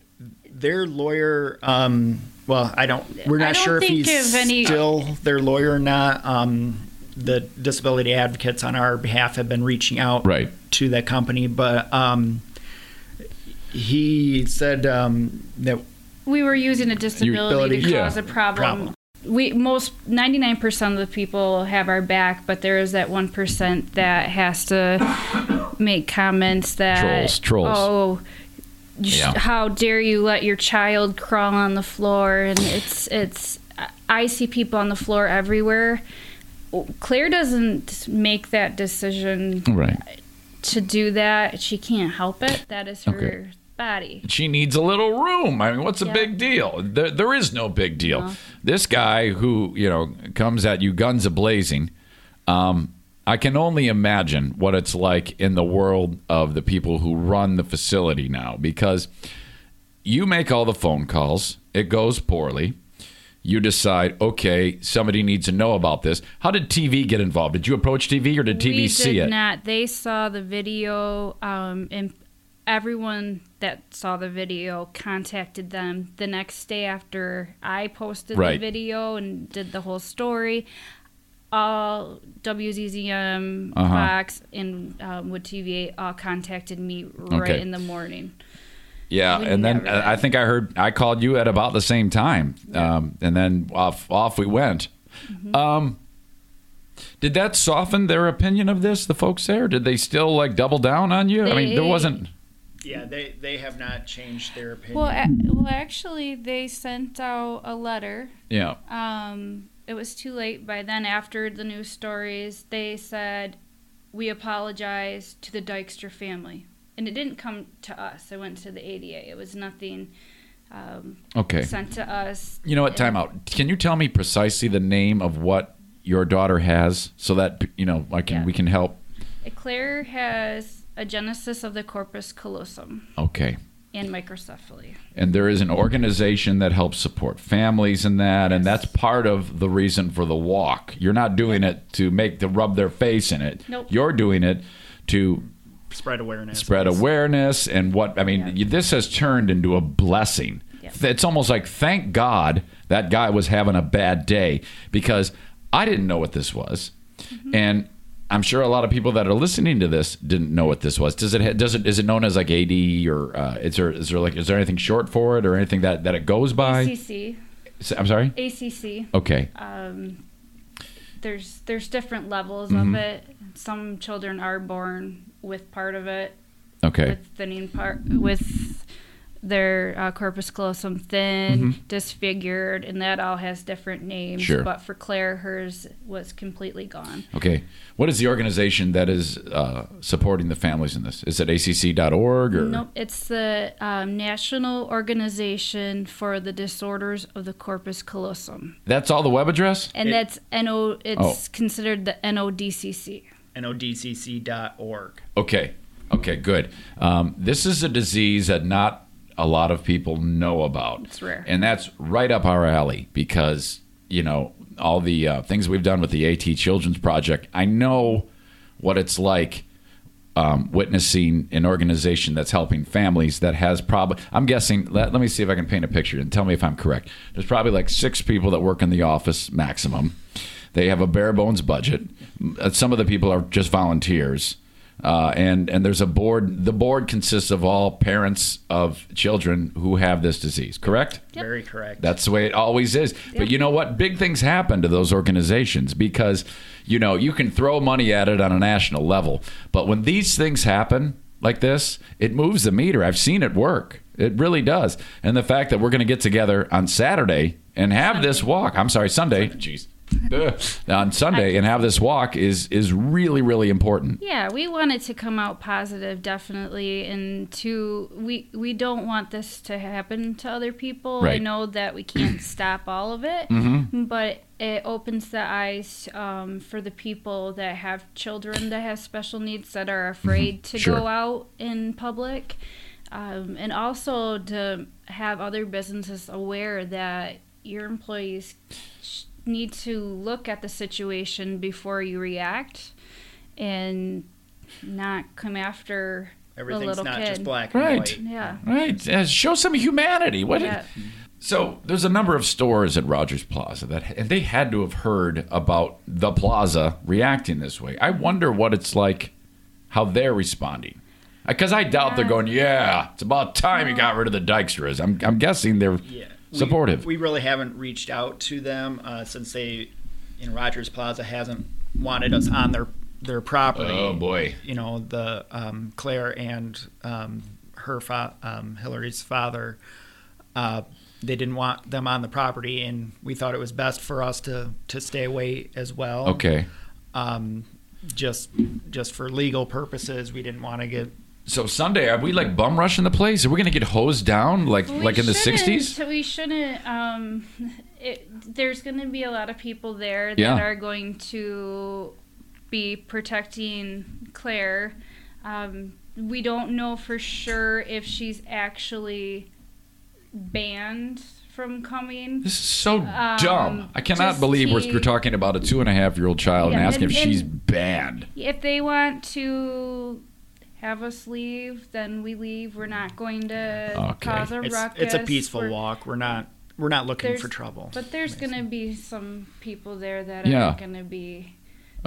their lawyer. Um, well, I don't. We're not don't sure if think he's any- still their lawyer or not. Um, the disability advocates on our behalf have been reaching out Right. to that company, but um, he said um, that We were using a disability Ability- to Yeah. cause a problem. Problem. We most ninety nine percent of the people have our back, but there is that one percent that has to make comments that Trolls, trolls. Oh, sh- Yeah. how dare you let your child crawl on the floor? And it's it's I see people on the floor everywhere. Claire doesn't make that decision Right. to do that. She can't help it. That is her Okay. body. She needs a little room. I mean, what's Yeah. big deal? There, there is no big deal. This guy who you know comes at you guns a blazing. Um, I can only imagine what it's like in the world of the people who run the facility now, because you make all the phone calls. It goes poorly. You decide, okay, somebody needs to know about this. How did TV get involved? Did you approach TV or did TV we see did it? not. They saw the video, um, and everyone that saw the video contacted them the next day after I posted Right. the video and did the whole story. All WZZM, Uh-huh. Fox, and um, WOOD TV8 all contacted me right Okay. in the morning. Yeah, We and then uh, I think I heard I called you at about the same time, um, and then off off we went. Mm-hmm. Um, did that soften their opinion of this? The folks there, did they still like double down on you? I mean, there wasn't. yeah, they they have not changed their opinion. Well, a- well, actually, they sent out a letter Yeah, um, it was too late by then after the news stories they said we apologize to the dykstra family and it didn't come to us it went to the ada it was nothing um, okay. sent to us You know what? Time out. Can you tell me precisely the name of what your daughter has, so that you know I can Yeah. we can help? claire has agenesis of the corpus callosum Okay. and microcephaly and there is an organization that helps support families in that and that's part of the reason for the walk you're not doing it to make to rub their face in it Nope. you're doing it to spread awareness. spread awareness and what i mean Yeah. this has turned into a blessing Yep. it's almost like thank god that guy was having a bad day because i didn't know what this was Mm-hmm. and i'm sure a lot of people that are listening to this didn't know what this was does it does it is it known as like ad or uh, is there is there like is there anything short for it or anything that that it goes by acc i'm sorry acc okay um, there's there's different levels Mm-hmm. of it some children are born with part of it okay with thinning part with their uh, corpus callosum thin, disfigured, and that all has different names. Mm-hmm. Sure. But for Claire, hers was completely gone. okay what is the organization that is uh, supporting the families in this is it acc.org or Nope, it's the um, National Organization for the Disorders of the Corpus Callosum, that's all the web address and It- that's no. It's Oh. considered the NODCC. NODCC.org. Okay. Okay, good. Um, this is a disease that not a lot of people know about. It's rare. And that's right up our alley because, you know, all the uh, things we've done with the AT Children's Project, I know what it's like um, witnessing an organization that's helping families that has probably, I'm guessing, let, let me see if I can paint a picture and tell me if I'm correct. There's probably like six people that work in the office maximum. They have a bare bones budget. Uh, Some of the people are just volunteers. Uh, and and there's a board. The board consists of all parents of children who have this disease. Correct? Yep. Very correct. That's the way it always is. But you know what? Big things happen to those organizations because, you know, you can throw money at it on a national level. But when these things happen like this, it moves the meter. I've seen it work. It really does. And the fact that we're going to get together on Saturday and have this walk, I'm sorry, Sunday. Jeez. [laughs] on Sunday and have this walk is is really really important. Yeah, we want it to come out positive, definitely, and to we we don't want this to happen to other people. I know that we can't [clears throat] stop all of it, Mm-hmm. but it opens the eyes um, for the people that have children that have special needs that are afraid to Mm-hmm. Sure. go out in public, um, and also to have other businesses aware that your employees sh- need to look at the situation before you react and not come after the Everything's little not kid. just black and Right. white. Yeah. Right, Uh, show some humanity. What? Yeah. So there's a number of stores at Rogers Plaza that, and they had to have heard about the plaza reacting this way. I wonder what it's like, how they're responding. Because I doubt they're going, yeah, it's about time you got rid of the Dykstras. I'm, I'm guessing they're Yeah. We- supportive. We, really haven't reached out to them uh, since they, you know, Rogers Plaza hasn't wanted us on their their property. oh boy. You know, the um, Claire and um, her fa- um, Hillary's father, uh, they didn't want them on the property, and we thought it was best for us to to stay away as well. Okay. Um, just just for legal purposes, we didn't want to get So Sunday, are we like bum rushing the place? Are we going to get hosed down like We like in the '60s? We shouldn't. Um, it, there's going to be a lot of people there that Yeah. are going to be protecting Claire. Um, we don't know for sure if she's actually banned from coming. This is so Um, dumb. I cannot believe we're, he- we're talking about a two and a half year old child and asking and- if she's banned. If they want to have us leave, then we leave. We're not going to Okay. cause a it's, ruckus. it's a peaceful We're- walk. We're not we're not looking for trouble. But there's going to be some people there that Yeah. are going to be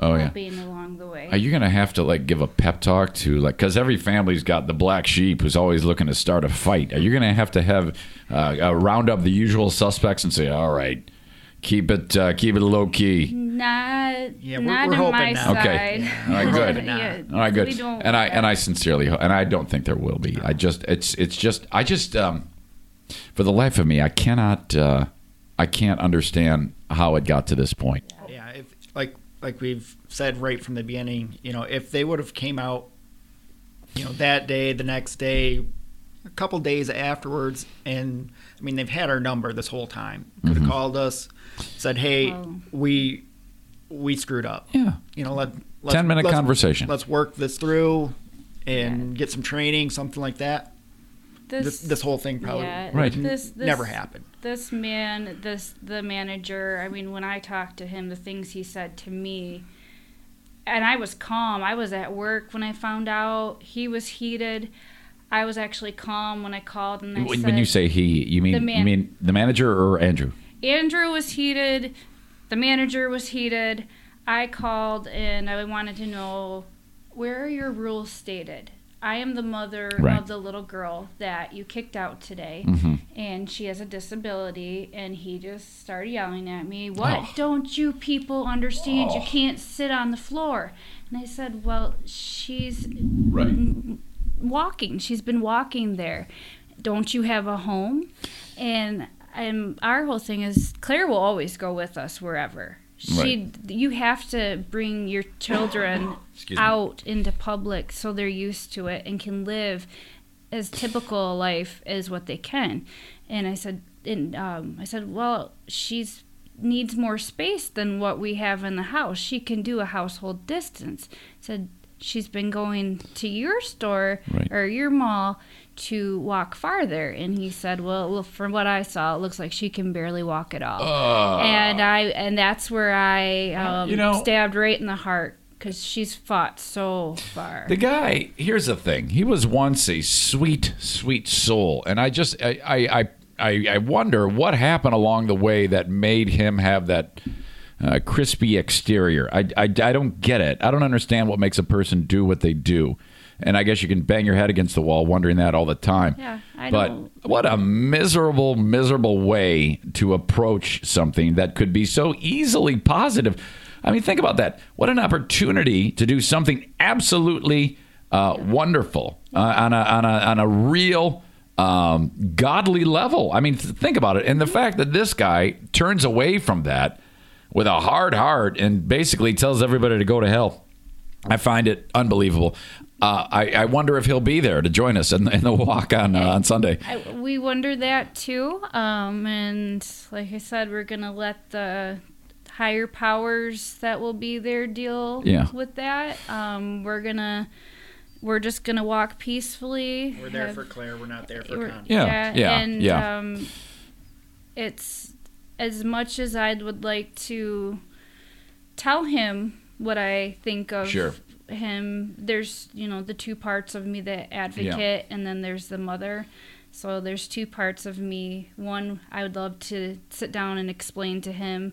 Oh yeah. along the way. Are you gonna have to like give a pep talk to like because every family's got the black sheep who's always looking to start a fight? Are you gonna have to have uh, uh, round up the usual suspects and say, "All right, keep it uh, keep it low key." not Yeah, we're- not we're on hoping my not. side. Okay. [laughs] All right, good. Yeah, All right, good. And I and I sincerely ho- and I don't think there will be. I just it's it's just I just um for the life of me I cannot uh, I can't understand how it got to this point. Yeah, if like like we've said right from the beginning, you know, if they would have came out, you know, that day, the next day, a couple days afterwards, and I mean they've had our number this whole time. Could have mm-hmm. called us, said, "Hey, Oh. we we screwed up. Yeah. You know, let let's, 10-minute let's- conversation. Let's work this through and get some training, something like that. This this whole thing probably yeah, Right. This, this never happened. This man, this the manager. I mean, when I talked to him, the things he said to me, and I was calm. I was at work when I found out he was heated. I was actually calm when I called and I When, said, when you say he, you mean The man- you mean the manager or Andrew? Andrew was heated, the manager was heated. I called and I wanted to know where are your rules stated? I am the mother Right. of the little girl that you kicked out today, Mm-hmm. and she has a disability. And he just started yelling at me, What Oh. don't you people understand? You can't sit on the floor. And I said, Well, she's Right. Walking. She's been walking there. Don't you have a home? And and our whole thing is Claire will always go with us wherever. She you have to bring your children [coughs] out into public so they're used to it and can live as typical a life as what they can. And I said and um, I said, well, she's needs more space than what we have in the house. She can do a household distance. I said she's been going to your store Right. or your mall to walk farther. And he said well, well from what i saw it looks like she can barely walk at all. And i and that's where i um, You know- stabbed right in the heart because she's fought so far. The guy, here's the thing. He was once a sweet, sweet soul, and I just, I, I, I, I, I wonder what happened along the way that made him have that uh, crispy exterior. I, I, I don't get it. I don't understand what makes a person do what they do. And I guess you can bang your head against the wall wondering that all the time. Yeah, I but don't- what a miserable, miserable way to approach something that could be so easily positive. I mean, think about that. What an opportunity to do something absolutely uh, wonderful uh, on, a, on, a, on a real um, godly level. I mean, th- think about it. And the fact that this guy turns away from that with a hard heart and basically tells everybody to go to hell. I find it unbelievable. Uh, I, I wonder if he'll be there to join us in, in the walk on uh, on Sunday. I, we wonder that too. Um, and like I said, we're gonna let the higher powers that will be there deal Yeah. with that. Um, we're gonna we're just gonna walk peacefully. We're there have- for Claire. We're not there for we're- Connie. Yeah, yeah, and yeah. Um, it's as much as I would like to tell him what I think of Sure. him. There's you know the two parts of me, the advocate, and then there's the mother. So there's two parts of me. One, I would love to sit down and explain to him,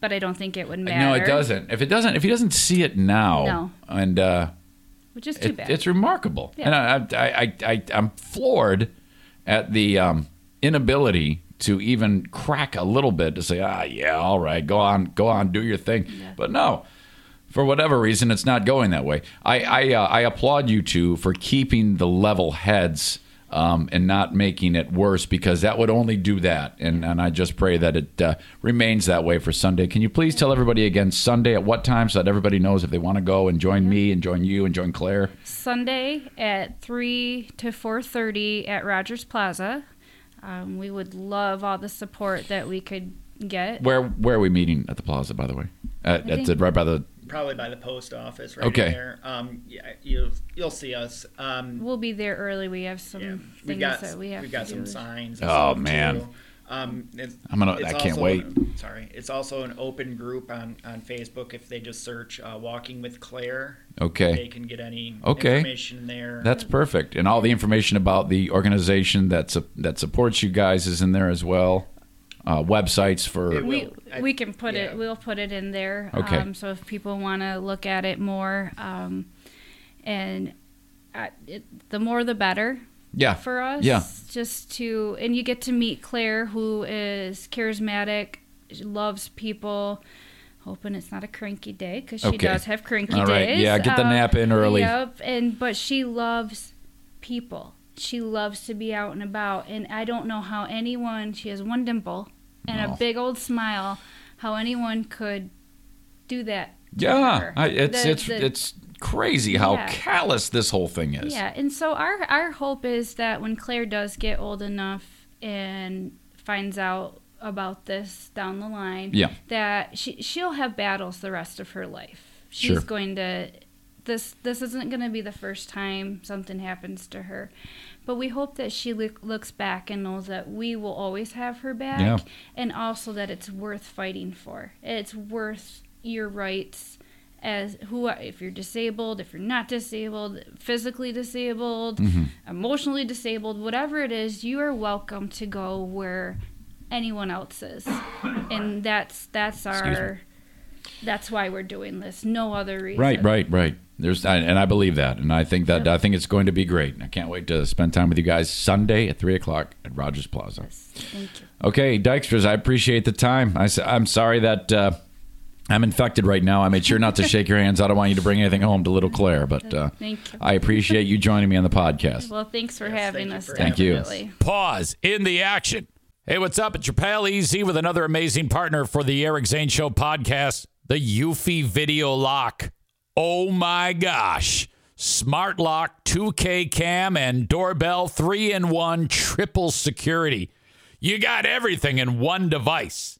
but I don't think it would matter. No, it doesn't. If it doesn't, if he doesn't see it now, No. and uh, Which is too it, bad. it's remarkable. Yeah. And I, I, I, I, I'm floored at the um, inability to even crack a little bit to say, ah, yeah, all right, go on, go on, do your thing. But no, for whatever reason, it's not going that way. I, I, uh, I applaud you two for keeping the level heads. Um, and not making it worse because that would only do that. And, and I just pray that it uh, remains that way for Sunday. Can you please tell everybody again Sunday at what time so that everybody knows if they want to go and join me and join you and join Claire? Sunday at three to four thirty at Rogers Plaza. Um, we would love all the support that we could get. Where where are we meeting at the plaza, by the way? At, at the, right by the. Probably by the post office right Okay. there. Um, yeah, you'll you'll see us. Um, We'll be there early. We have some yeah, things we got that we have we got to some do. signs. Oh, man. too. Um, it's, I'm gonna- it's I can't also- wait. Sorry, it's also an open group on on Facebook. If they just search uh, "Walking with Claire," okay, they Okay, can get any Okay. information there. that's perfect, and all the information about the organization that su- that supports you guys is in there as well. Uh, websites for It We. I- we can put yeah. it. We'll put it in there. Okay. Um, so if people want to look at it more, um, and I, it, the more the better. Yeah for us. Yeah. Just to, and you get to meet Claire, who is charismatic, loves people. Hoping it's not a cranky day because she Okay. does have cranky All right. days. Yeah, get the nap in early. Yep, and but she loves people. She loves to be out and about, and I don't know how anyone. She has one dimple and No. a big old smile. How anyone could do that? yeah. I, it's The- it's the- it's crazy how Yeah. callous this whole thing is. yeah, and so our our hope is that when Claire does get old enough and finds out about this down the line, Yeah. that she she'll have battles the rest of her life. She's Sure. going to this this isn't going to be the first time something happens to her. But we hope that she look, looks back and knows that we will always have her back Yeah. and also that it's worth fighting for. It's worth your rights as who if you're disabled, if you're not disabled, physically disabled, Mm-hmm. emotionally disabled, whatever it is, you are welcome to go where anyone else is. [coughs] And that's that's our that's why we're doing this. No other reason. Right, right, right. There's, and I believe that, and I think that I think it's going to be great. And I can't wait to spend time with you guys Sunday at three o'clock at Rogers Plaza. Thank you. Okay, Dykstras, I appreciate the time. I, I, am sorry that uh, I'm infected right now. I made sure not to [laughs] shake your hands. I don't want you to bring anything home to little Claire, but uh, Thank you. I appreciate you joining me on the podcast. Well, thanks for Yes, having thank you us. for Thank you. Pause in the action. Hey, what's up? It's your pal Easy with another amazing partner for the Eric Zane Show podcast, the Eufy Video Lock. Oh my gosh. Smart Lock 2K cam and doorbell 3 in 1 triple security. You got everything in one device.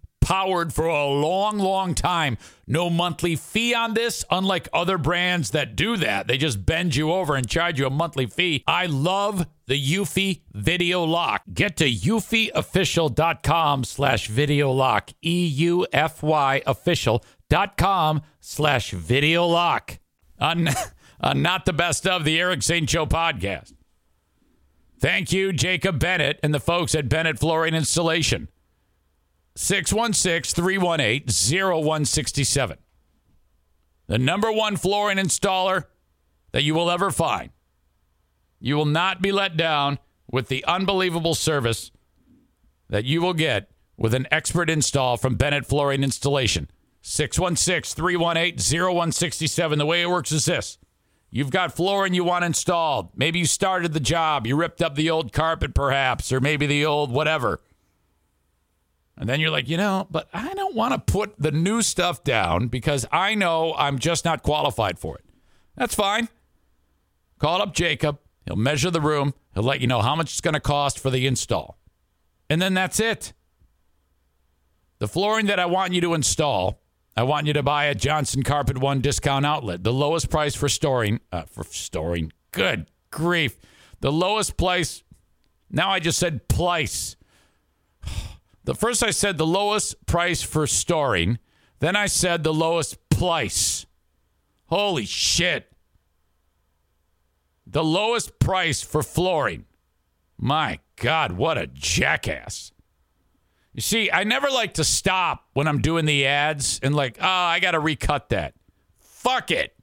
powered for a long, long time. No monthly fee on this, unlike other brands that do that. They just bend you over and charge you a monthly fee. I love the Eufy Video Lock. Get to eufyofficial.com slash video lock. E-U-F-Y official.com slash video lock. On, [laughs] on Not the Best of the Eric Zane Show podcast. Thank you, Jacob Bennett and the folks at Bennett Flooring Installation. 616 318 0167. The number one flooring installer that you will ever find. You will not be let down with the unbelievable service that you will get with an expert install from Bennett Flooring Installation. 616 318 0167. The way it works is this you've got flooring you want installed. Maybe you started the job, you ripped up the old carpet perhaps, or maybe the old whatever. And then you're like, you know, but I don't want to put the new stuff down because I know I'm just not qualified for it. That's fine. Call up Jacob. He'll measure the room. He'll let you know how much it's going to cost for the install. And then that's it. The flooring that I want you to install, I want you to buy at Johnson Carpet One discount outlet. The lowest price for storing, uh, for storing. Good grief. The lowest price. Now I just said price. The first I said the lowest price for storing. Then I said the lowest price. Holy shit. The lowest price for flooring. My God, what a jackass. You see, I never like to stop when I'm doing the ads and like, oh, I got to recut that. Fuck it.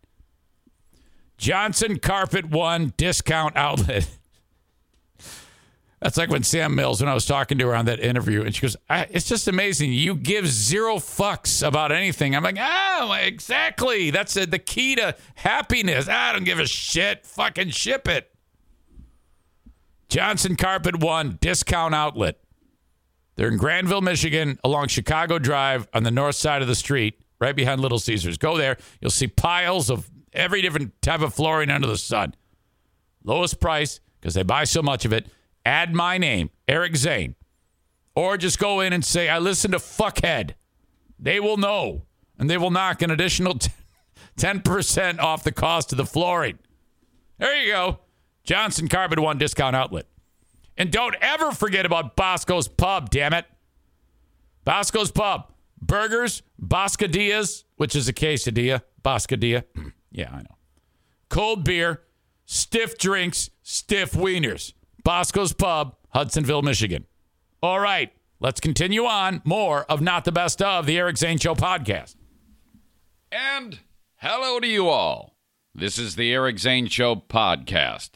Johnson Carpet One discount outlet. [laughs] That's like when Sam Mills, when I was talking to her on that interview, and she goes, It's just amazing. You give zero fucks about anything. I'm like, Oh, exactly. That's a, the key to happiness. I don't give a shit. Fucking ship it. Johnson Carpet One discount outlet. They're in Grandville, Michigan, along Chicago Drive on the north side of the street, right behind Little Caesars. Go there. You'll see piles of every different type of flooring under the sun. Lowest price because they buy so much of it add my name, Eric Zane, or just go in and say, I listen to Fuckhead. They will know, and they will knock an additional [laughs] 10% off the cost of the flooring. There you go. Johnson Carpet One discount outlet. And don't ever forget about Bosco's Pub, damn it. Bosco's Pub. Burgers, Boscadillas, which is a quesadilla. Boscadilla. [clears throat] yeah, I know. Cold beer, stiff drinks, stiff wieners. Bosco's Pub, Hudsonville, Michigan. All right, let's continue on. More of Not the Best of the Eric Zane Show podcast. And hello to you all. This is the Eric Zane Show podcast.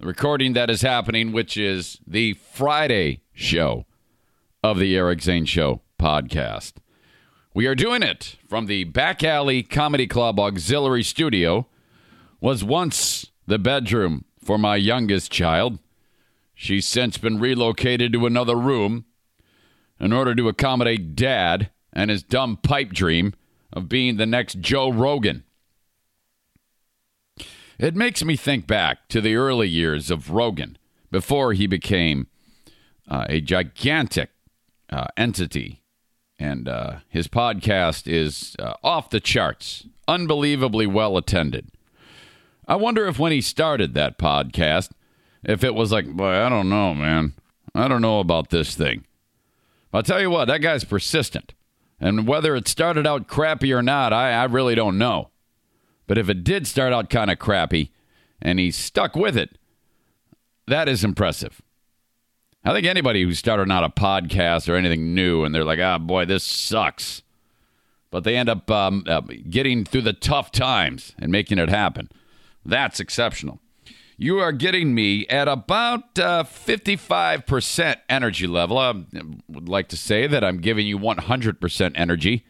The recording that is happening, which is the Friday show of the Eric Zane Show podcast. We are doing it from the Back Alley Comedy Club Auxiliary Studio, was once the bedroom for my youngest child. She's since been relocated to another room in order to accommodate dad and his dumb pipe dream of being the next Joe Rogan. It makes me think back to the early years of Rogan before he became uh, a gigantic uh, entity. And uh, his podcast is uh, off the charts, unbelievably well attended. I wonder if when he started that podcast, if it was like, boy, I don't know, man. I don't know about this thing. I'll tell you what, that guy's persistent. And whether it started out crappy or not, I, I really don't know. But if it did start out kind of crappy and he stuck with it, that is impressive. I think anybody who's starting out a podcast or anything new and they're like, ah, oh, boy, this sucks. But they end up um, uh, getting through the tough times and making it happen. That's exceptional. You are getting me at about uh, 55% energy level. I would like to say that I'm giving you 100% energy.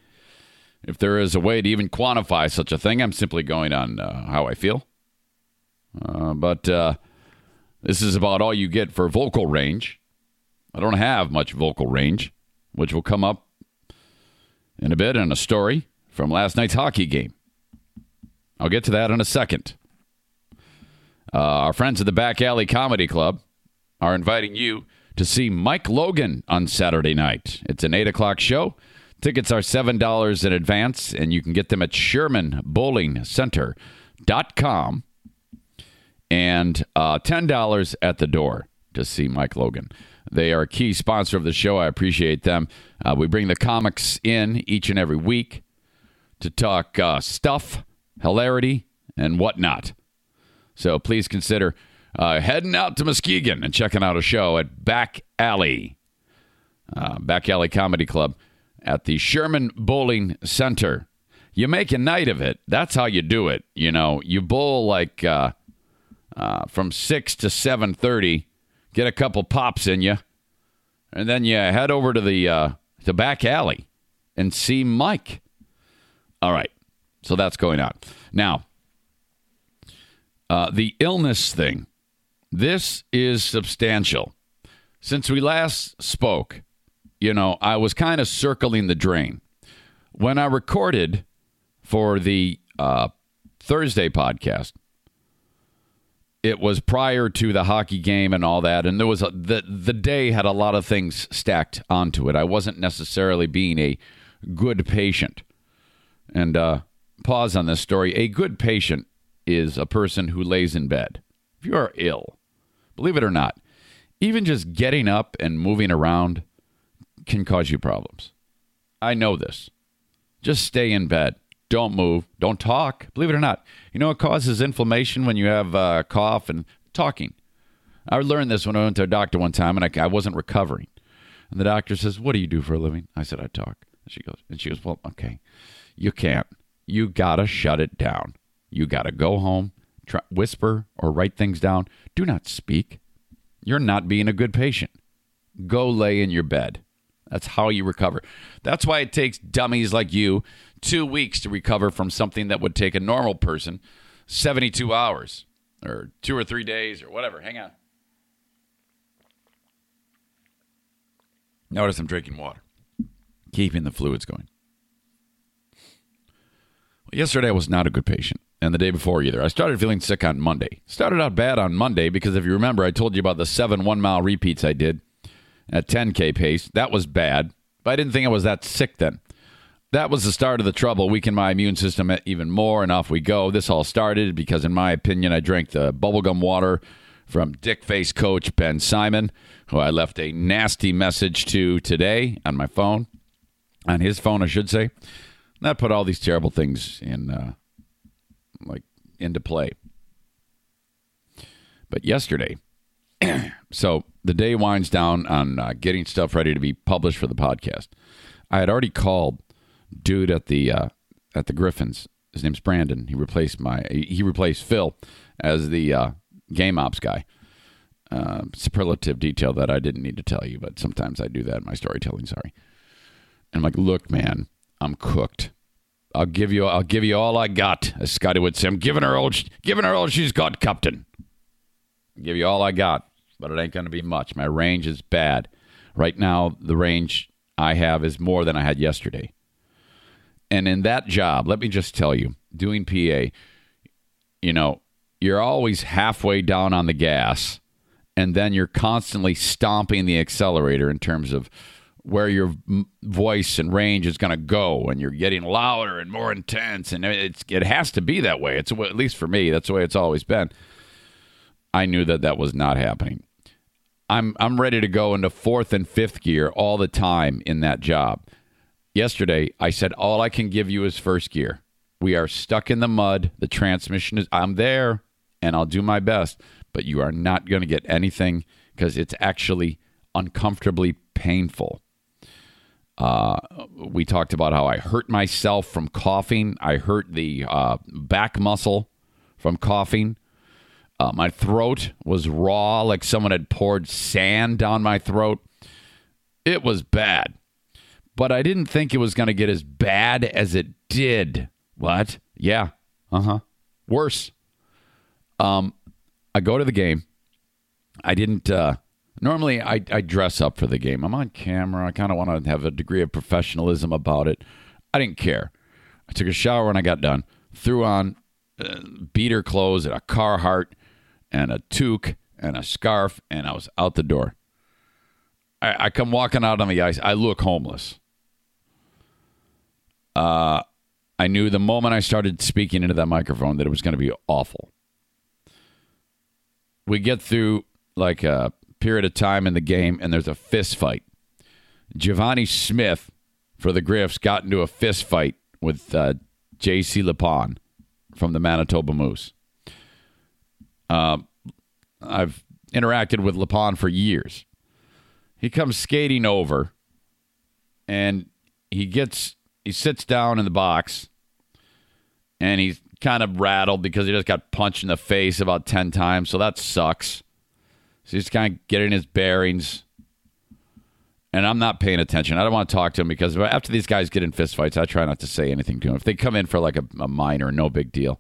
If there is a way to even quantify such a thing, I'm simply going on uh, how I feel. Uh, but uh, this is about all you get for vocal range. I don't have much vocal range, which will come up in a bit in a story from last night's hockey game. I'll get to that in a second. Uh, our friends at the Back Alley Comedy Club are inviting you to see Mike Logan on Saturday night. It's an 8 o'clock show. Tickets are $7 in advance, and you can get them at ShermanBowlingCenter.com and uh, $10 at the door to see Mike Logan. They are a key sponsor of the show. I appreciate them. Uh, we bring the comics in each and every week to talk uh, stuff, hilarity, and whatnot. So please consider uh, heading out to Muskegon and checking out a show at Back Alley, uh, Back Alley Comedy Club at the Sherman Bowling Center. You make a night of it. That's how you do it. You know, you bowl like uh, uh, from six to seven thirty, get a couple pops in you, and then you head over to the uh, to Back Alley and see Mike. All right, so that's going on now. Uh, the illness thing. This is substantial. Since we last spoke, you know, I was kind of circling the drain. When I recorded for the uh, Thursday podcast, it was prior to the hockey game and all that, and there was a, the the day had a lot of things stacked onto it. I wasn't necessarily being a good patient. And uh, pause on this story. A good patient is a person who lays in bed. If you are ill, believe it or not, even just getting up and moving around can cause you problems. I know this. Just stay in bed. Don't move. Don't talk. Believe it or not. You know what causes inflammation when you have uh, cough and talking? I learned this when I went to a doctor one time and I, I wasn't recovering. And the doctor says, What do you do for a living? I said, I talk. And she goes, and she goes, Well, okay. You can't. You gotta shut it down. You got to go home, try, whisper, or write things down. Do not speak. You're not being a good patient. Go lay in your bed. That's how you recover. That's why it takes dummies like you two weeks to recover from something that would take a normal person 72 hours or two or three days or whatever. Hang on. Notice I'm drinking water, keeping the fluids going. Well, yesterday I was not a good patient and the day before either. I started feeling sick on Monday. Started out bad on Monday because if you remember, I told you about the seven one mile repeats I did at 10K pace. That was bad, but I didn't think I was that sick then. That was the start of the trouble, weakened my immune system even more, and off we go. This all started because, in my opinion, I drank the bubblegum water from Dick Face coach Ben Simon, who I left a nasty message to today on my phone, on his phone, I should say. That put all these terrible things in uh, like into play. But yesterday, [clears throat] so the day winds down on uh, getting stuff ready to be published for the podcast. I had already called dude at the uh, at the Griffins. His name's Brandon. He replaced my he replaced Phil as the uh, game ops guy. Uh, superlative detail that I didn't need to tell you, but sometimes I do that in my storytelling. Sorry. And I'm like, look, man, I'm cooked. I'll give you I'll give you all I got, as Scotty would say. I'm giving her all giving her all she's got, Captain. I'll give you all I got, but it ain't gonna be much. My range is bad. Right now, the range I have is more than I had yesterday. And in that job, let me just tell you, doing PA, you know, you're always halfway down on the gas, and then you're constantly stomping the accelerator in terms of where your voice and range is going to go and you're getting louder and more intense and it's it has to be that way. It's at least for me that's the way it's always been. I knew that that was not happening. I'm i'm ready to go into fourth and fifth gear all the time in that job. Yesterday i said all i can give you is first gear. We are stuck in the mud. The transmission is i'm there and i'll do my best but you are not going to get anything because it's actually uncomfortably painful uh, we talked about how I hurt myself from coughing. I hurt the uh, back muscle from coughing. Uh, my throat was raw, like someone had poured sand down my throat. It was bad. But I didn't think it was going to get as bad as it did. What? Yeah. Uh huh. Worse. Um, I go to the game. I didn't. Uh, Normally, I, I dress up for the game. I'm on camera. I kind of want to have a degree of professionalism about it. I didn't care. I took a shower when I got done, threw on uh, beater clothes and a Carhartt and a toque and a scarf, and I was out the door. I, I come walking out on the ice. I look homeless. Uh, I knew the moment I started speaking into that microphone that it was going to be awful. We get through like a period of time in the game, and there's a fist fight. Givani Smith for the Griffs got into a fist fight with uh, J.C. Lipon from the Manitoba Moose. Uh, I've interacted with Lipon for years. He comes skating over, and he gets he sits down in the box, and he's kind of rattled because he just got punched in the face about ten times, so that sucks. So he's kind of getting his bearings. And I'm not paying attention. I don't want to talk to him because after these guys get in fistfights, I try not to say anything to them. If they come in for like a, a minor, no big deal.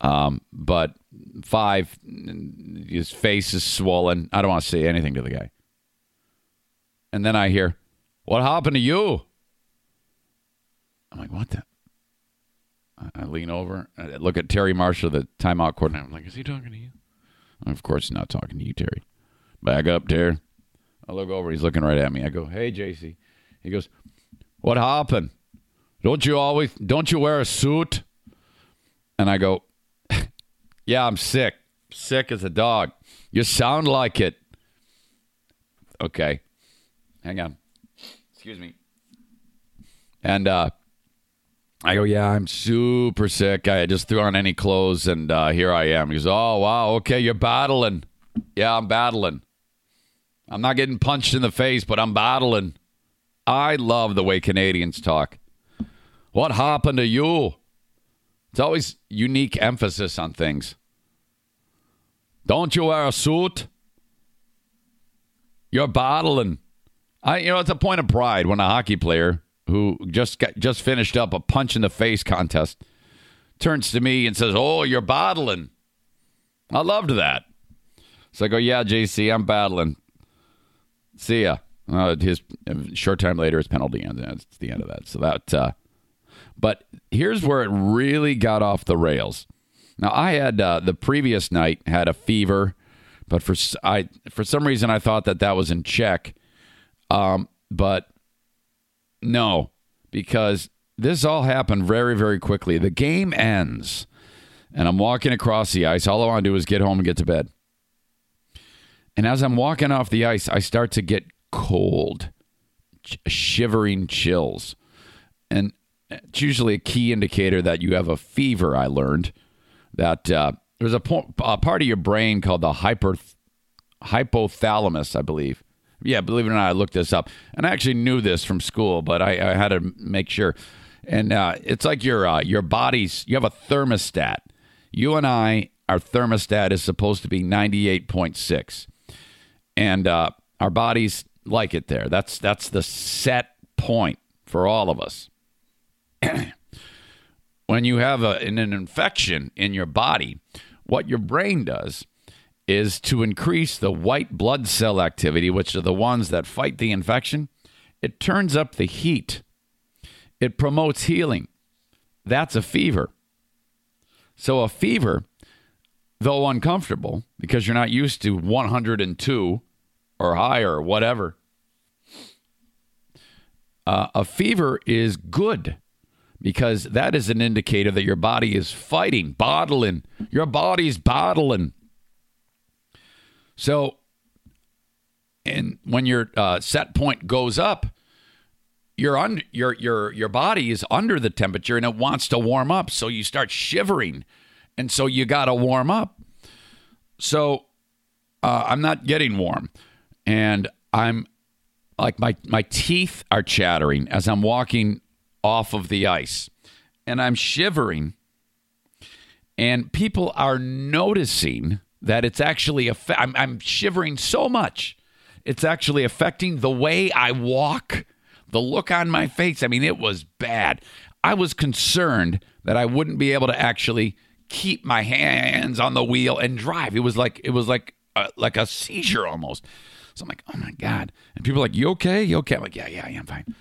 Um, but five, his face is swollen. I don't want to say anything to the guy. And then I hear, What happened to you? I'm like, What the? I lean over, I look at Terry Marshall, the timeout coordinator. I'm like, Is he talking to you? Of course, he's not talking to you, Terry. Back up, Terry. I look over. He's looking right at me. I go, "Hey, JC." He goes, "What happened? Don't you always? Don't you wear a suit?" And I go, [laughs] "Yeah, I'm sick. Sick as a dog. You sound like it." Okay, hang on. Excuse me. And uh, I go, yeah, I'm super sick. I just threw on any clothes, and uh, here I am. He goes, oh wow, okay, you're battling. Yeah, I'm battling. I'm not getting punched in the face, but I'm battling. I love the way Canadians talk. What happened to you? It's always unique emphasis on things. Don't you wear a suit? You're battling. I, you know, it's a point of pride when a hockey player who just got, just finished up a punch in the face contest turns to me and says, "Oh, you're battling." I loved that. So I go, "Yeah, JC, I'm battling." See ya. Uh, his short time later, his penalty ends. It's the end of that. So that. Uh, but here's where it really got off the rails. Now I had uh, the previous night had a fever, but for I for some reason I thought that that was in check. Um, but no, because this all happened very very quickly. The game ends, and I'm walking across the ice. All I want to do is get home and get to bed. And as I'm walking off the ice, I start to get cold, shivering chills. And it's usually a key indicator that you have a fever, I learned. That uh, there's a, po- a, part of your brain called the hyper, hypothalamus, I believe. Yeah, believe it or not, I looked this up. And I actually knew this from school, but I, I had to make sure. And uh, it's like your, uh, your body's, you have a thermostat. You and I, our thermostat is supposed to be 98.6 and uh, our bodies like it there. That's that's the set point for all of us. [clears throat] when you have a, an, an infection in your body, what your brain does is to increase the white blood cell activity, which are the ones that fight the infection. It turns up the heat. It promotes healing. That's a fever. So a fever, though uncomfortable, because you're not used to 102 or higher or whatever. Uh, a fever is good because that is an indicator that your body is fighting, bottling. Your body's bottling. So, and when your uh, set point goes up, your un- your your your body is under the temperature and it wants to warm up, so you start shivering, and so you got to warm up. So, uh, I'm not getting warm. And I'm like my my teeth are chattering as I'm walking off of the ice, and I'm shivering, and people are noticing that it's actually a. I'm, I'm shivering so much, it's actually affecting the way I walk, the look on my face. I mean, it was bad. I was concerned that I wouldn't be able to actually keep my hands on the wheel and drive. It was like it was like a like a seizure almost. So I'm like, oh my god! And people are like, you okay? You okay? I'm like, yeah, yeah, yeah, I'm fine.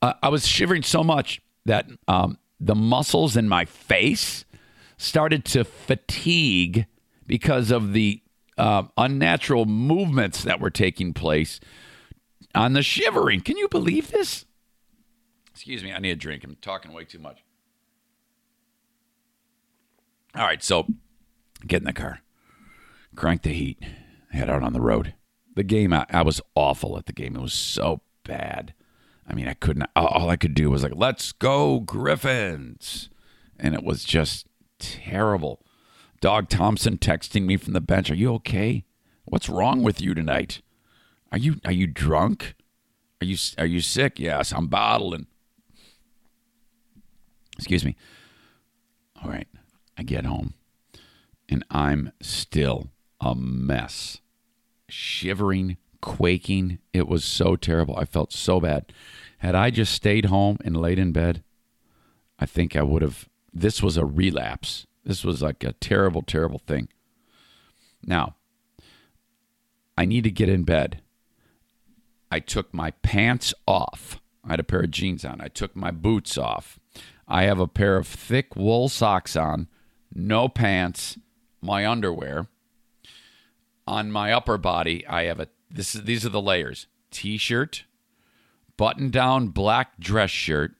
Uh, I was shivering so much that um, the muscles in my face started to fatigue because of the uh, unnatural movements that were taking place on the shivering. Can you believe this? Excuse me, I need a drink. I'm talking way too much. All right, so get in the car, crank the heat, head out on the road. The game, I, I was awful at the game. It was so bad. I mean, I couldn't, all I could do was like, let's go, Griffins. And it was just terrible. Dog Thompson texting me from the bench, Are you okay? What's wrong with you tonight? Are you are you drunk? Are you are you sick? Yes, I'm bottling. Excuse me. All right. I get home and I'm still a mess. Shivering, quaking. It was so terrible. I felt so bad. Had I just stayed home and laid in bed, I think I would have. This was a relapse. This was like a terrible, terrible thing. Now, I need to get in bed. I took my pants off. I had a pair of jeans on. I took my boots off. I have a pair of thick wool socks on no pants, my underwear. On my upper body, I have a this is these are the layers. T-shirt, button-down black dress shirt,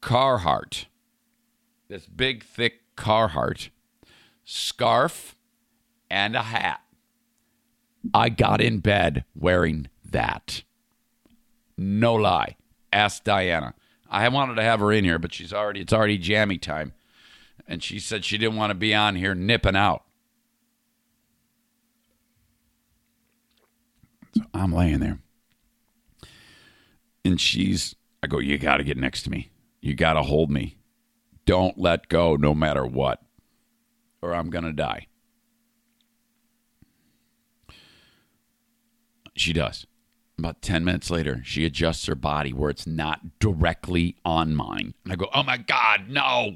Carhartt. This big thick Carhartt, scarf, and a hat. I got in bed wearing that. No lie. Ask Diana. I wanted to have her in here, but she's already it's already jammy time. And she said she didn't want to be on here nipping out. So I'm laying there. And she's I go, You gotta get next to me. You gotta hold me. Don't let go no matter what. Or I'm gonna die. She does. About 10 minutes later, she adjusts her body where it's not directly on mine. And I go, oh my God, no,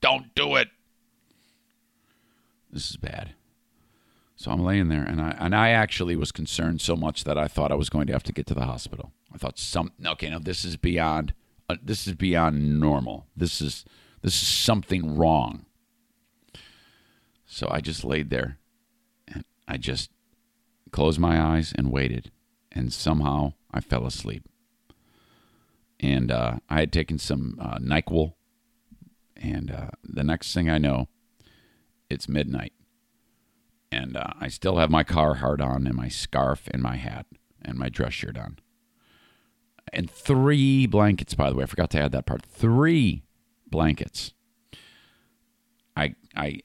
don't do it. This is bad. So I'm laying there, and I and I actually was concerned so much that I thought I was going to have to get to the hospital. I thought some okay, now this is beyond uh, this is beyond normal. This is this is something wrong. So I just laid there, and I just closed my eyes and waited and somehow I fell asleep. And uh, I had taken some uh, NyQuil, and uh, the next thing I know, it's midnight, and uh, I still have my Carhartt on, and my scarf, and my hat, and my dress shirt on, and three blankets. By the way, I forgot to add that part. Three blankets. I I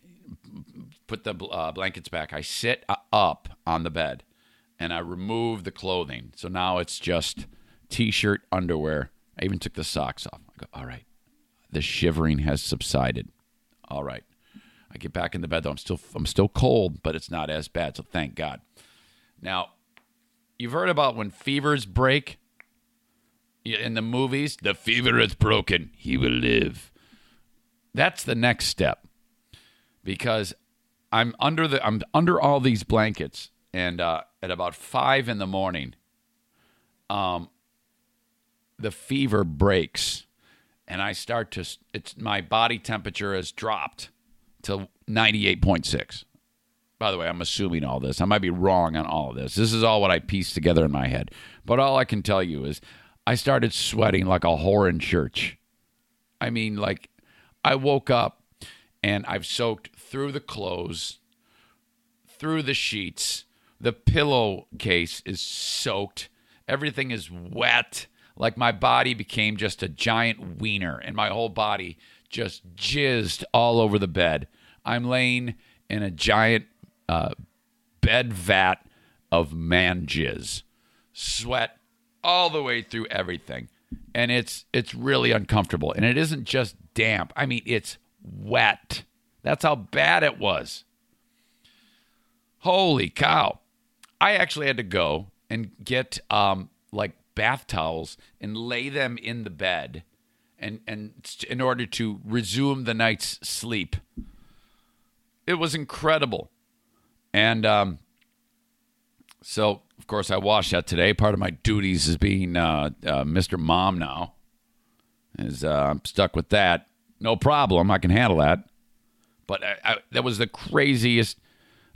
put the uh, blankets back. I sit uh, up on the bed and I remove the clothing. So now it's just t-shirt, underwear. I even took the socks off. I go, all right. The shivering has subsided. All right. I get back in the bed though. I'm still I'm still cold, but it's not as bad. So thank God. Now, you've heard about when fevers break in the movies. The fever is broken. He will live. That's the next step because I'm under the I'm under all these blankets and uh, at about five in the morning, um, the fever breaks, and I start to. It's my body temperature has dropped to ninety eight point six. By the way, I'm assuming all this. I might be wrong on all of this. This is all what I pieced together in my head. But all I can tell you is I started sweating like a whore in church. I mean, like, I woke up and I've soaked through the clothes, through the sheets, the pillowcase is soaked. Everything is wet. Like my body became just a giant wiener, and my whole body just jizzed all over the bed. I'm laying in a giant uh, bed vat of man jizz, sweat all the way through everything, and it's it's really uncomfortable. And it isn't just damp. I mean, it's wet. That's how bad it was. Holy cow! I actually had to go and get um, like bath towels and lay them in the bed, and and in order to resume the night's sleep. It was incredible. And um, so, of course, I washed that today. Part of my duties is being uh, uh, Mr. Mom now. Is uh, I'm stuck with that. No problem. I can handle that. But I, I, that was the craziest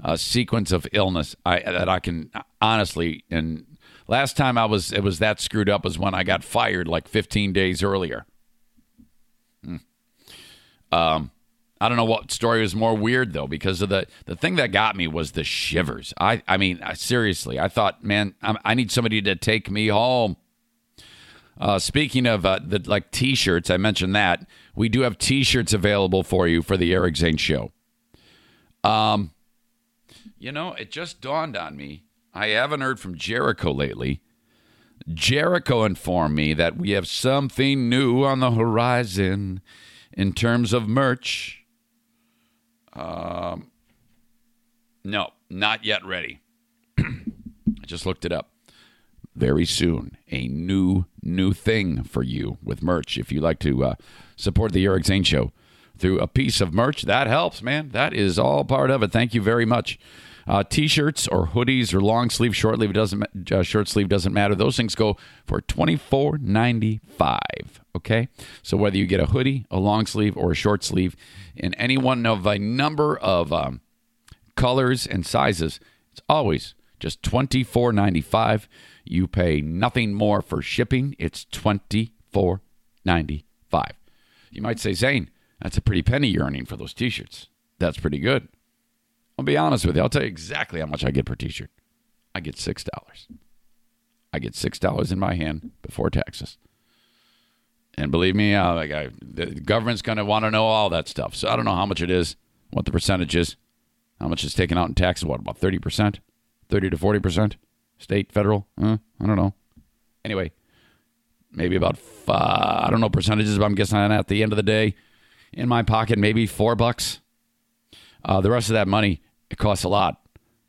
uh, sequence of illness I, that I can honestly. And last time I was it was that screwed up was when I got fired like 15 days earlier. Hmm. Um, I don't know what story was more weird though, because of the the thing that got me was the shivers. I I mean, I, seriously, I thought, man, I, I need somebody to take me home. Uh, speaking of uh, the like T-shirts, I mentioned that we do have T-shirts available for you for the Eric Zane Show. Um, you know, it just dawned on me. I haven't heard from Jericho lately. Jericho informed me that we have something new on the horizon in terms of merch. Um, no, not yet ready. [clears throat] I just looked it up. Very soon, a new, new thing for you with merch. If you like to uh, support the Eric Zane Show through a piece of merch, that helps, man. That is all part of it. Thank you very much. Uh, t-shirts or hoodies or long sleeve, short sleeve doesn't uh, short sleeve doesn't matter. Those things go for twenty four ninety five. Okay, so whether you get a hoodie, a long sleeve, or a short sleeve, in any one of a number of um, colors and sizes, it's always just twenty four ninety five. You pay nothing more for shipping. It's twenty four ninety five. You might say, Zane, that's a pretty penny you're earning for those t-shirts. That's pretty good. I'll be honest with you. I'll tell you exactly how much I get per t-shirt. I get six dollars. I get six dollars in my hand before taxes. And believe me, uh, I, the government's going to want to know all that stuff. So I don't know how much it is, what the percentage is, how much is taken out in taxes. What about thirty percent, thirty to forty percent, state, federal? Uh, I don't know. Anyway, maybe about five, I don't know percentages, but I'm guessing at the end of the day, in my pocket, maybe four bucks. Uh, the rest of that money it costs a lot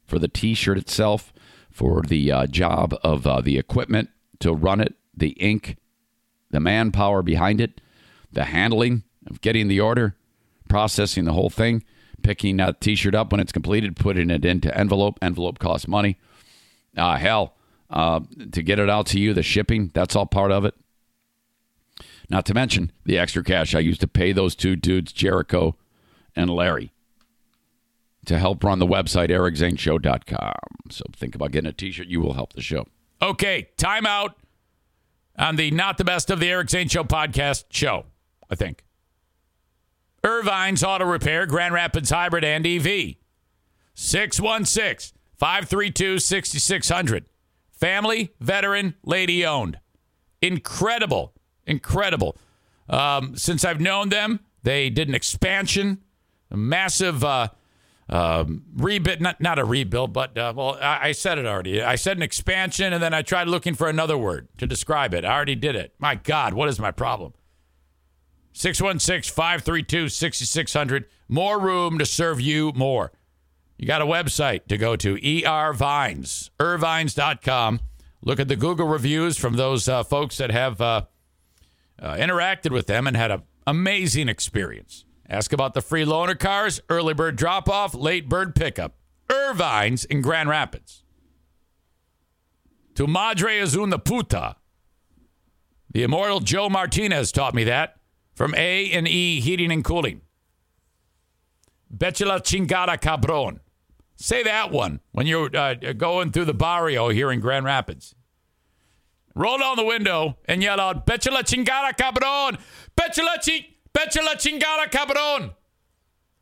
for the T-shirt itself, for the uh, job of uh, the equipment to run it, the ink, the manpower behind it, the handling of getting the order, processing the whole thing, picking a T-shirt up when it's completed, putting it into envelope. Envelope costs money. Uh, hell, uh, to get it out to you, the shipping, that's all part of it. Not to mention the extra cash I used to pay those two dudes, Jericho and Larry to help run the website, ericzaneshow.com. So think about getting a t shirt. You will help the show. Okay, timeout on the Not the Best of the Eric Zane Show podcast show, I think. Ervine's Auto Repair, Grand Rapids Hybrid and EV. 616 532 6600. Family, veteran, lady owned. Incredible. Incredible. Um, since I've known them, they did an expansion, a massive uh, um, rebuild, not, not a rebuild, but uh, well, I, I, said it already. I said an expansion, and then I tried looking for another word to describe it. I already did it. My God, what is my problem? 616 532 6600. More room to serve you more. You got a website to go to, ER Vines, ervines.com. Look at the Google reviews from those uh, folks that have uh, uh interacted with them and had an amazing experience. Ask about the free loaner cars, early bird drop off, late bird pickup. Ervine's in Grand Rapids. To madre es una puta. The immortal Joe Martinez taught me that from A and E Heating and Cooling. Betcha chingada cabron. Say that one when you're uh, going through the barrio here in Grand Rapids. Roll down the window and yell out, Betcha chingada cabron. Betcha chingada. Betcha la chingada, cabron.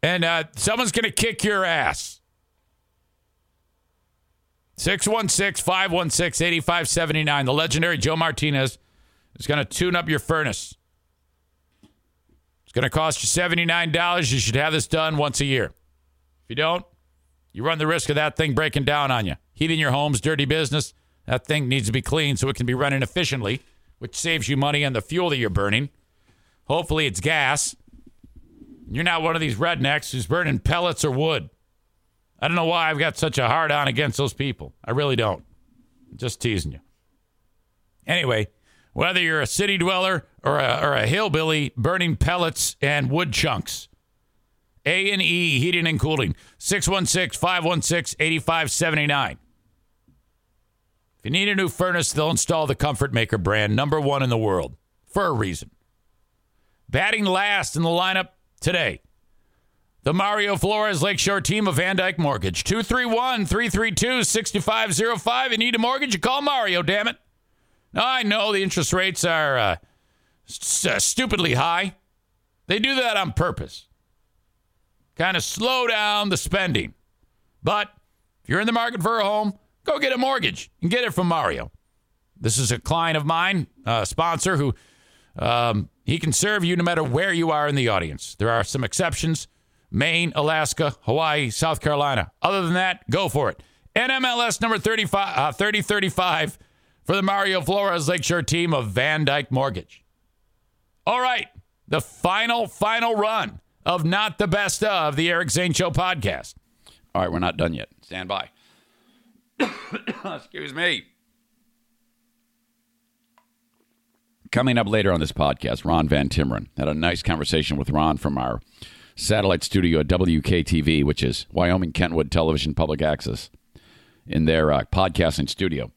And uh, someone's going to kick your ass. 616 516 8579. The legendary Joe Martinez is going to tune up your furnace. It's going to cost you $79. You should have this done once a year. If you don't, you run the risk of that thing breaking down on you. Heating your home's dirty business. That thing needs to be cleaned so it can be running efficiently, which saves you money on the fuel that you're burning. Hopefully, it's gas. You're not one of these rednecks who's burning pellets or wood. I don't know why I've got such a hard on against those people. I really don't. Just teasing you. Anyway, whether you're a city dweller or a, or a hillbilly burning pellets and wood chunks, A&E Heating and Cooling, 616-516-8579. If you need a new furnace, they'll install the Comfort Maker brand, number one in the world, for a reason. Batting last in the lineup today, the Mario Flores Lakeshore team of VanDyk Mortgage. 231 332 6505. You need a mortgage? You call Mario, damn it. Now, I know the interest rates are uh, s- uh, stupidly high. They do that on purpose. Kind of slow down the spending. But if you're in the market for a home, go get a mortgage and get it from Mario. This is a client of mine, a sponsor who um, he can serve you no matter where you are in the audience. There are some exceptions Maine, Alaska, Hawaii, South Carolina. Other than that, go for it. NMLS number 35, uh, 3035 for the Mario Flores Lakeshore team of VanDyk Mortgage. All right, the final, final run of Not the Best of the Eric Zane Show podcast. All right, we're not done yet. Stand by. [coughs] Excuse me. Coming up later on this podcast, Ron Van Timeren had a nice conversation with Ron from our satellite studio at WKTV, which is Wyoming Kentwood Television Public Access, in their uh, podcasting studio.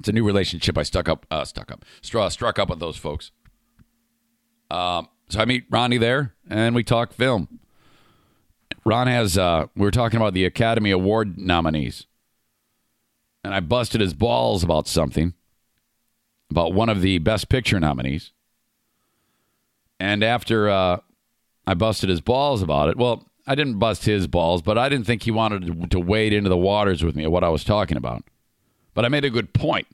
It's a new relationship I stuck up, uh, stuck up, struck up with those folks. Um, so I meet Ronnie there, and we talk film. Ron has, uh, we were talking about the Academy Award nominees, and I busted his balls about something, about one of the Best Picture nominees. And after uh, I busted his balls about it, well, I didn't bust his balls, but I didn't think he wanted to, wade into the waters with me of what I was talking about. But I made a good point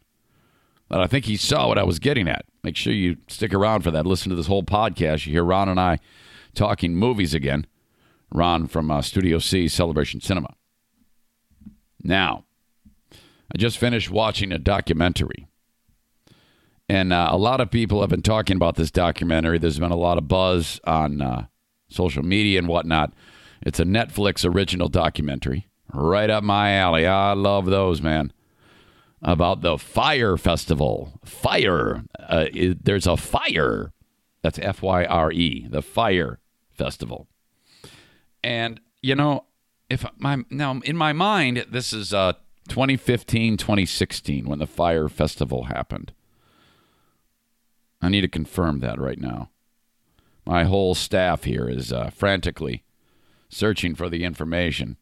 that I think he saw what I was getting at. Make sure you stick around for that. Listen to this whole podcast. You hear Ron and I talking movies again. Ron from uh, Studio C, Celebration Cinema. Now, I just finished watching a documentary. And uh, a lot of people have been talking about this documentary. There's been a lot of buzz on uh, social media and whatnot. It's a Netflix original documentary. Right up my alley. I love those, man. About the Fyre Festival. Fire. Uh, it- there's a fire. That's F Y R E. The Fyre Festival. And you know, if my now in my mind, this is uh 2015, 2016 when the Fyre Festival happened. I need to confirm that right now. My whole staff here is uh, frantically searching for the information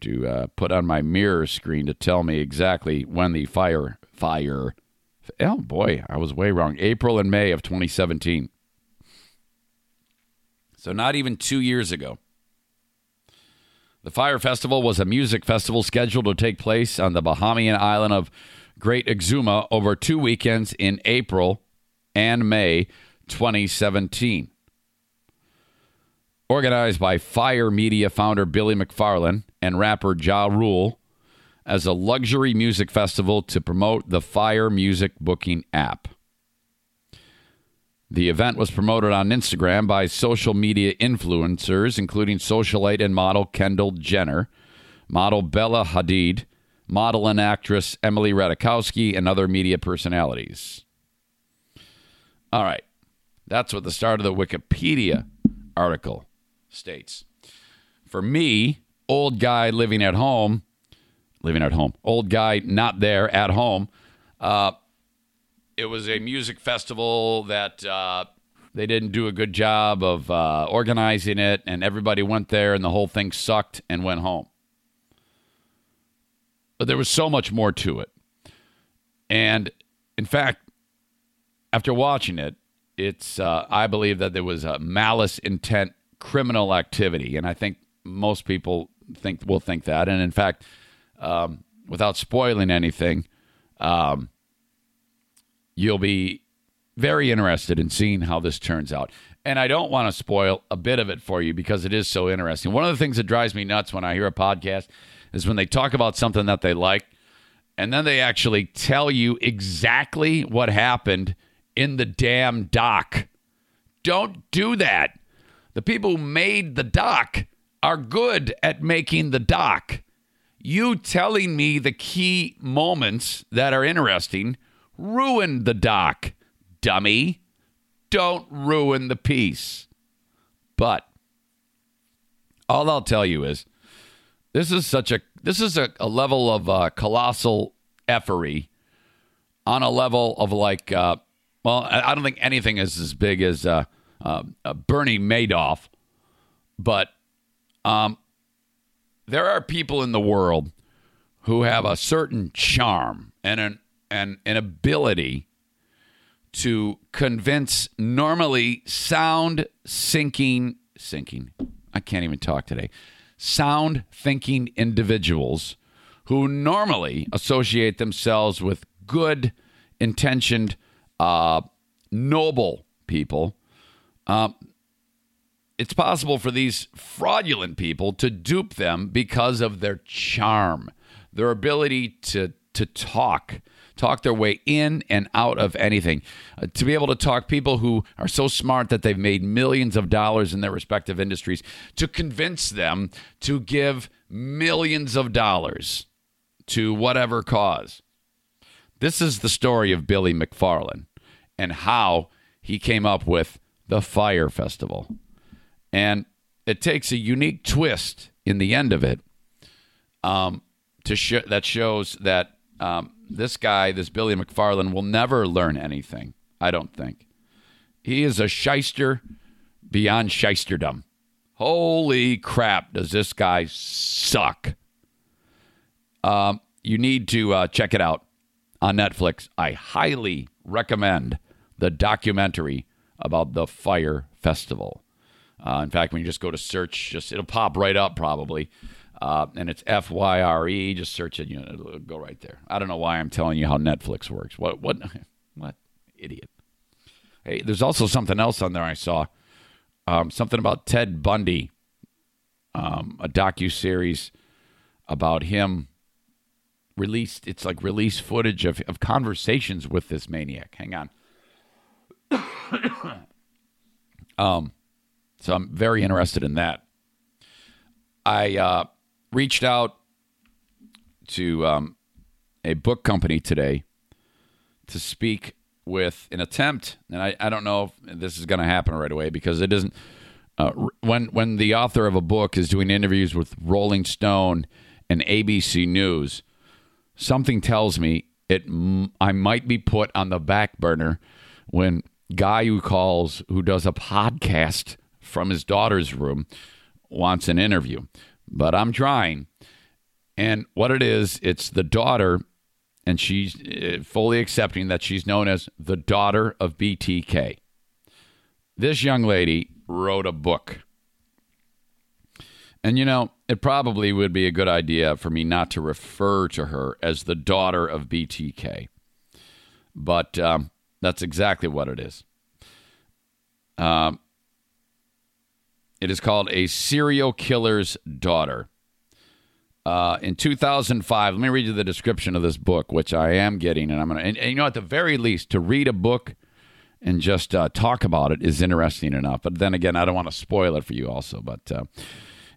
to uh, put on my mirror screen to tell me exactly when the fire fire. Oh boy, I was way wrong. April and May of 2017. So not even two years ago. The Fyre Festival was a music festival scheduled to take place on the Bahamian island of Great Exuma over two weekends in April and May 2017. Organized by Fyre Media founder Billy McFarland and rapper Ja Rule as a luxury music festival to promote the Fyre music booking app. The event was promoted on Instagram by social media influencers, including socialite and model Kendall Jenner, model Bella Hadid, model and actress Emily Ratajkowski, and other media personalities. All right. That's what the start of the Wikipedia article states. For me, old guy living at home, living at home, old guy not there at home, uh, it was a music festival that uh, they didn't do a good job of uh, organizing it, and everybody went there, and the whole thing sucked and went home. But there was so much more to it. And in fact, after watching it, it's uh, I believe that there was a malice intent criminal activity, and I think most people think will think that. And in fact, um, without spoiling anything, um, you'll be very interested in seeing how this turns out. And I don't want to spoil a bit of it for you because it is so interesting. One of the things that drives me nuts when I hear a podcast is when they talk about something that they like and then they actually tell you exactly what happened in the damn doc. Don't do that. The people who made the doc are good at making the doc. You telling me the key moments that are interesting ruined the doc, dummy. Don't ruin the piece. But all I'll tell you is this is such a this is a, a level of uh, colossal effery on a level of like uh, well I, don't think anything is as big as uh, uh, Bernie Madoff, but um, there are people in the world who have a certain charm and an and an ability to convince normally sound sinking sinking I can't even talk today sound thinking individuals who normally associate themselves with good intentioned uh, noble people um, it's possible for these fraudulent people to dupe them because of their charm, their ability to to talk, talk their way in and out of anything. Uh, to be able to talk people who are so smart that they've made millions of dollars in their respective industries, to convince them to give millions of dollars to whatever cause. This is the story of Billy McFarland and how he came up with the Fyre Festival. And it takes a unique twist in the end of it um, to sh- that shows that um, this guy, this Billy McFarland, will never learn anything. I don't think he is a shyster beyond shysterdom. Holy crap! Does this guy suck? Um, you need to uh, check it out on Netflix. I highly recommend the documentary about the Fyre Festival. Uh, in fact, when you just go to search, just it'll pop right up probably, uh, and it's F Y R E. Just search it, you know, it'll go right there. I don't know why I'm telling you how Netflix works. What what [laughs] what idiot? Hey, there's also something else on there I saw. Um, something about Ted Bundy, um, a docu series about him released. It's like release footage of, of conversations with this maniac. Hang on. [coughs] um, so I'm very interested in that. I uh, reached out to um, a book company today to speak with an attempt, and I, I don't know if this is going to happen right away because it isn't. Uh, when when the author of a book is doing interviews with Rolling Stone and ABC News, something tells me it I might be put on the back burner when guy who calls who does a podcast from his daughter's room wants an interview. But I'm trying. And what it is, it's the daughter, and she's uh, fully accepting that she's known as the daughter of BTK. This young lady wrote a book. And you know, it probably would be a good idea for me not to refer to her as the daughter of BTK. But um, that's exactly what it is. Um, it is called A Serial Killer's Daughter. Uh, in 2005, let me read you the description of this book, which I am getting, and I'm gonna. And, and you know, at the very least, to read a book and just uh, talk about it is interesting enough. But then again, I don't want to spoil it for you, also. But uh,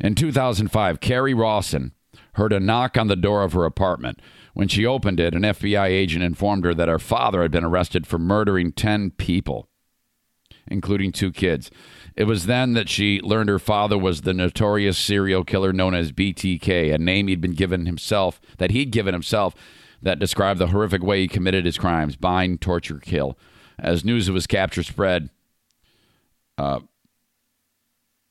in 2005, Kerri Rawson heard a knock on the door of her apartment. When she opened it, an FBI agent informed her that her father had been arrested for murdering 10 people, including two kids. It was then that she learned her father was the notorious serial killer known as BTK, a name he'd been given himself, that he'd given himself, that described the horrific way he committed his crimes bind, torture, kill. As news of his capture spread, uh,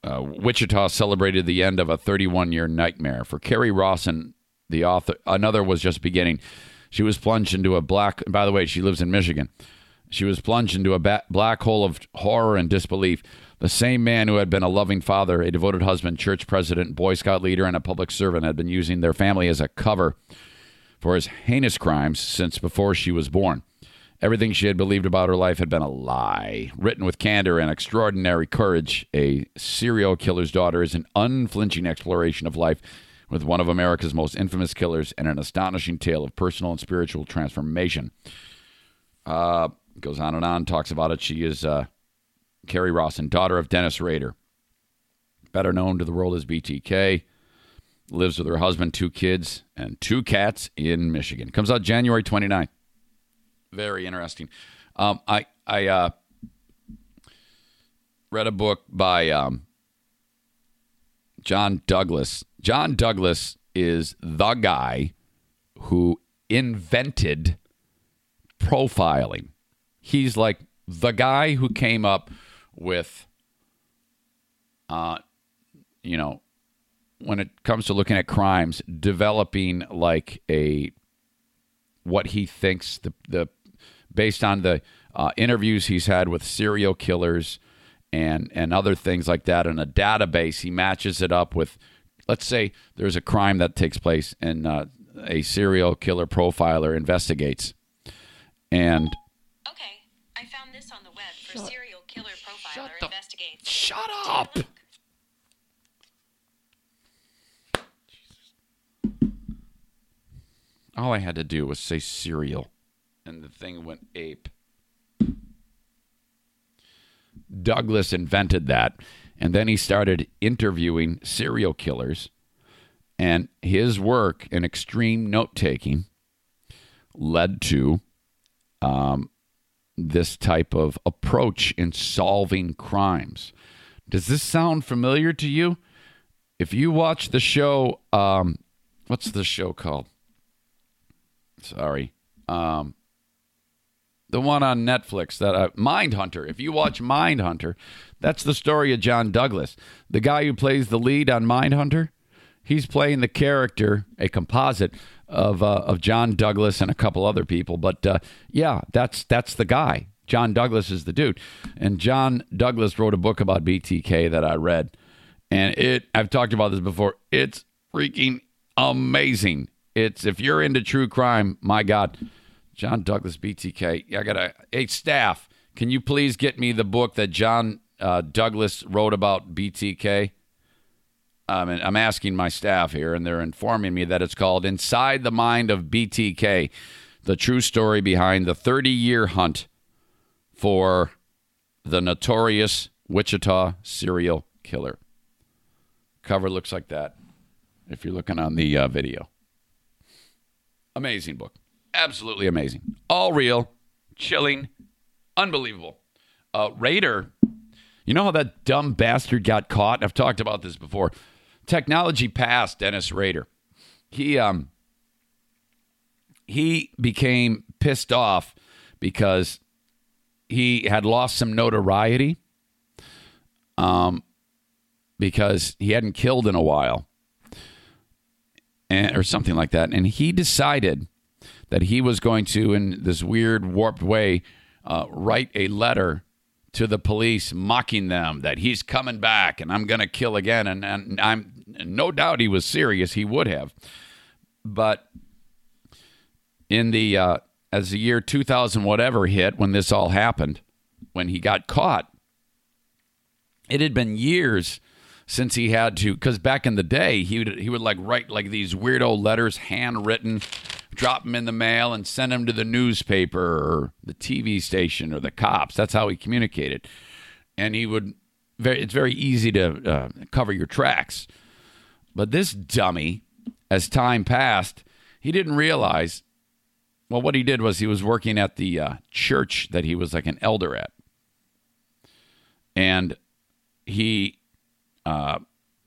uh, Wichita celebrated the end of a 31 year nightmare. For Kerri Rawson, the author, another was just beginning. She was plunged into a black, by the way, she lives in Michigan. She was plunged into a ba- black hole of horror and disbelief. The same man who had been a loving father, a devoted husband, church president, Boy Scout leader, and a public servant had been using their family as a cover for his heinous crimes since before she was born. Everything she had believed about her life had been a lie. Written with candor and extraordinary courage, A Serial Killer's Daughter is an unflinching exploration of life with one of America's most infamous killers and an astonishing tale of personal and spiritual transformation. Uh, goes on and on, talks about it. She is uh, Kerri Rawson, daughter of Dennis Rader, better known to the world as BTK, lives with her husband, two kids, and two cats in Michigan. Comes out January 29th. Very interesting. Um, I I uh, read a book by um, John Douglas. John Douglas is the guy who invented profiling. He's like the guy who came up with, uh, you know, when it comes to looking at crimes, developing like a what he thinks the the based on the uh, interviews he's had with serial killers and and other things like that in a database. He matches it up with, let's say, there's a crime that takes place and uh, a serial killer profiler investigates, and Okay, I found this on the web for serial killer profiler the- investigates. shut up. All I had to do was say cereal, and the thing went ape. Douglas invented that, and then he started interviewing serial killers, and his work in extreme note taking led to um, this type of approach in solving crimes. Does this sound familiar to you? If you watch the show, um, what's the show called? Sorry. Um, the one on Netflix that uh, Mindhunter. If you watch Mindhunter, that's the story of John Douglas, the guy who plays the lead on Mindhunter. He's playing the character, a composite of uh, of John Douglas and a couple other people. But uh, yeah, that's that's the guy. John Douglas is the dude, and John Douglas wrote a book about BTK that I read, and it. I've talked about this before. It's freaking amazing. It's if you're into true crime, my God, John Douglas BTK. I gotta. Hey, staff, can you please get me the book that John uh, Douglas wrote about BTK? Um, I'm asking my staff here, and they're informing me that it's called "Inside the Mind of BTK: The True Story Behind the 30-Year Hunt for the Notorious Wichita Serial Killer." Cover looks like that. If you're looking on the uh, video, amazing book, absolutely amazing, all real, chilling, unbelievable. Uh, Rader you know how that dumb bastard got caught? I've talked about this before. Technology passed Dennis Rader. He um he became pissed off because he had lost some notoriety um because he hadn't killed in a while and or something like that and he decided that he was going to in this weird warped way uh, write a letter to the police mocking them that he's coming back and I'm going to kill again. And, and I'm no doubt he was serious. He would have. But in the, uh, as the year 2000 whatever hit, when this all happened, when he got caught, it had been years since he had to, because back in the day, he would, he would like write like these weirdo letters handwritten drop them in the mail and send them to the newspaper or the TV station or the cops. That's how he communicated. And he would, very, it's very easy to uh, cover your tracks. But this dummy, as time passed, he didn't realize. Well, what he did was he was working at the uh, church that he was like an elder at. And he uh,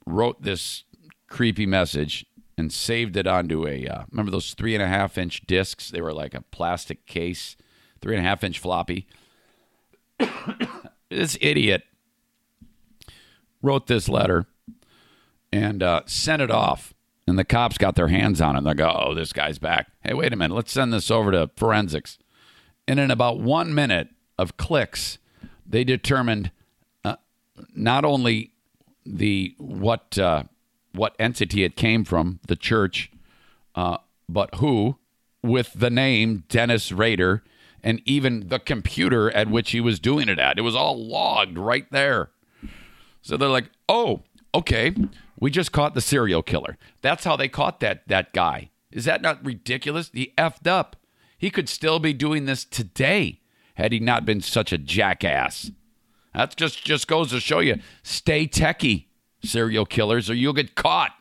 wrote this creepy message and saved it onto a uh, remember those three and a half inch discs? They were like a plastic case three and a half inch floppy. [coughs] This idiot wrote this letter and uh, sent it off and the cops got their hands on it they go oh this guy's back. Hey wait a minute. Let's send this over to forensics. And in about one minute of clicks they determined uh, not only the what uh, what entity it came from, the church, uh, but who, with the name Dennis Rader, and even the computer at which he was doing it at. It was all logged right there. So they're like, "Oh, okay, we just caught the serial killer." That's how they caught that that guy. Is that not ridiculous? He effed up. He could still be doing this today had he not been such a jackass. That just just goes to show you, stay techie serial killers, or you'll get caught.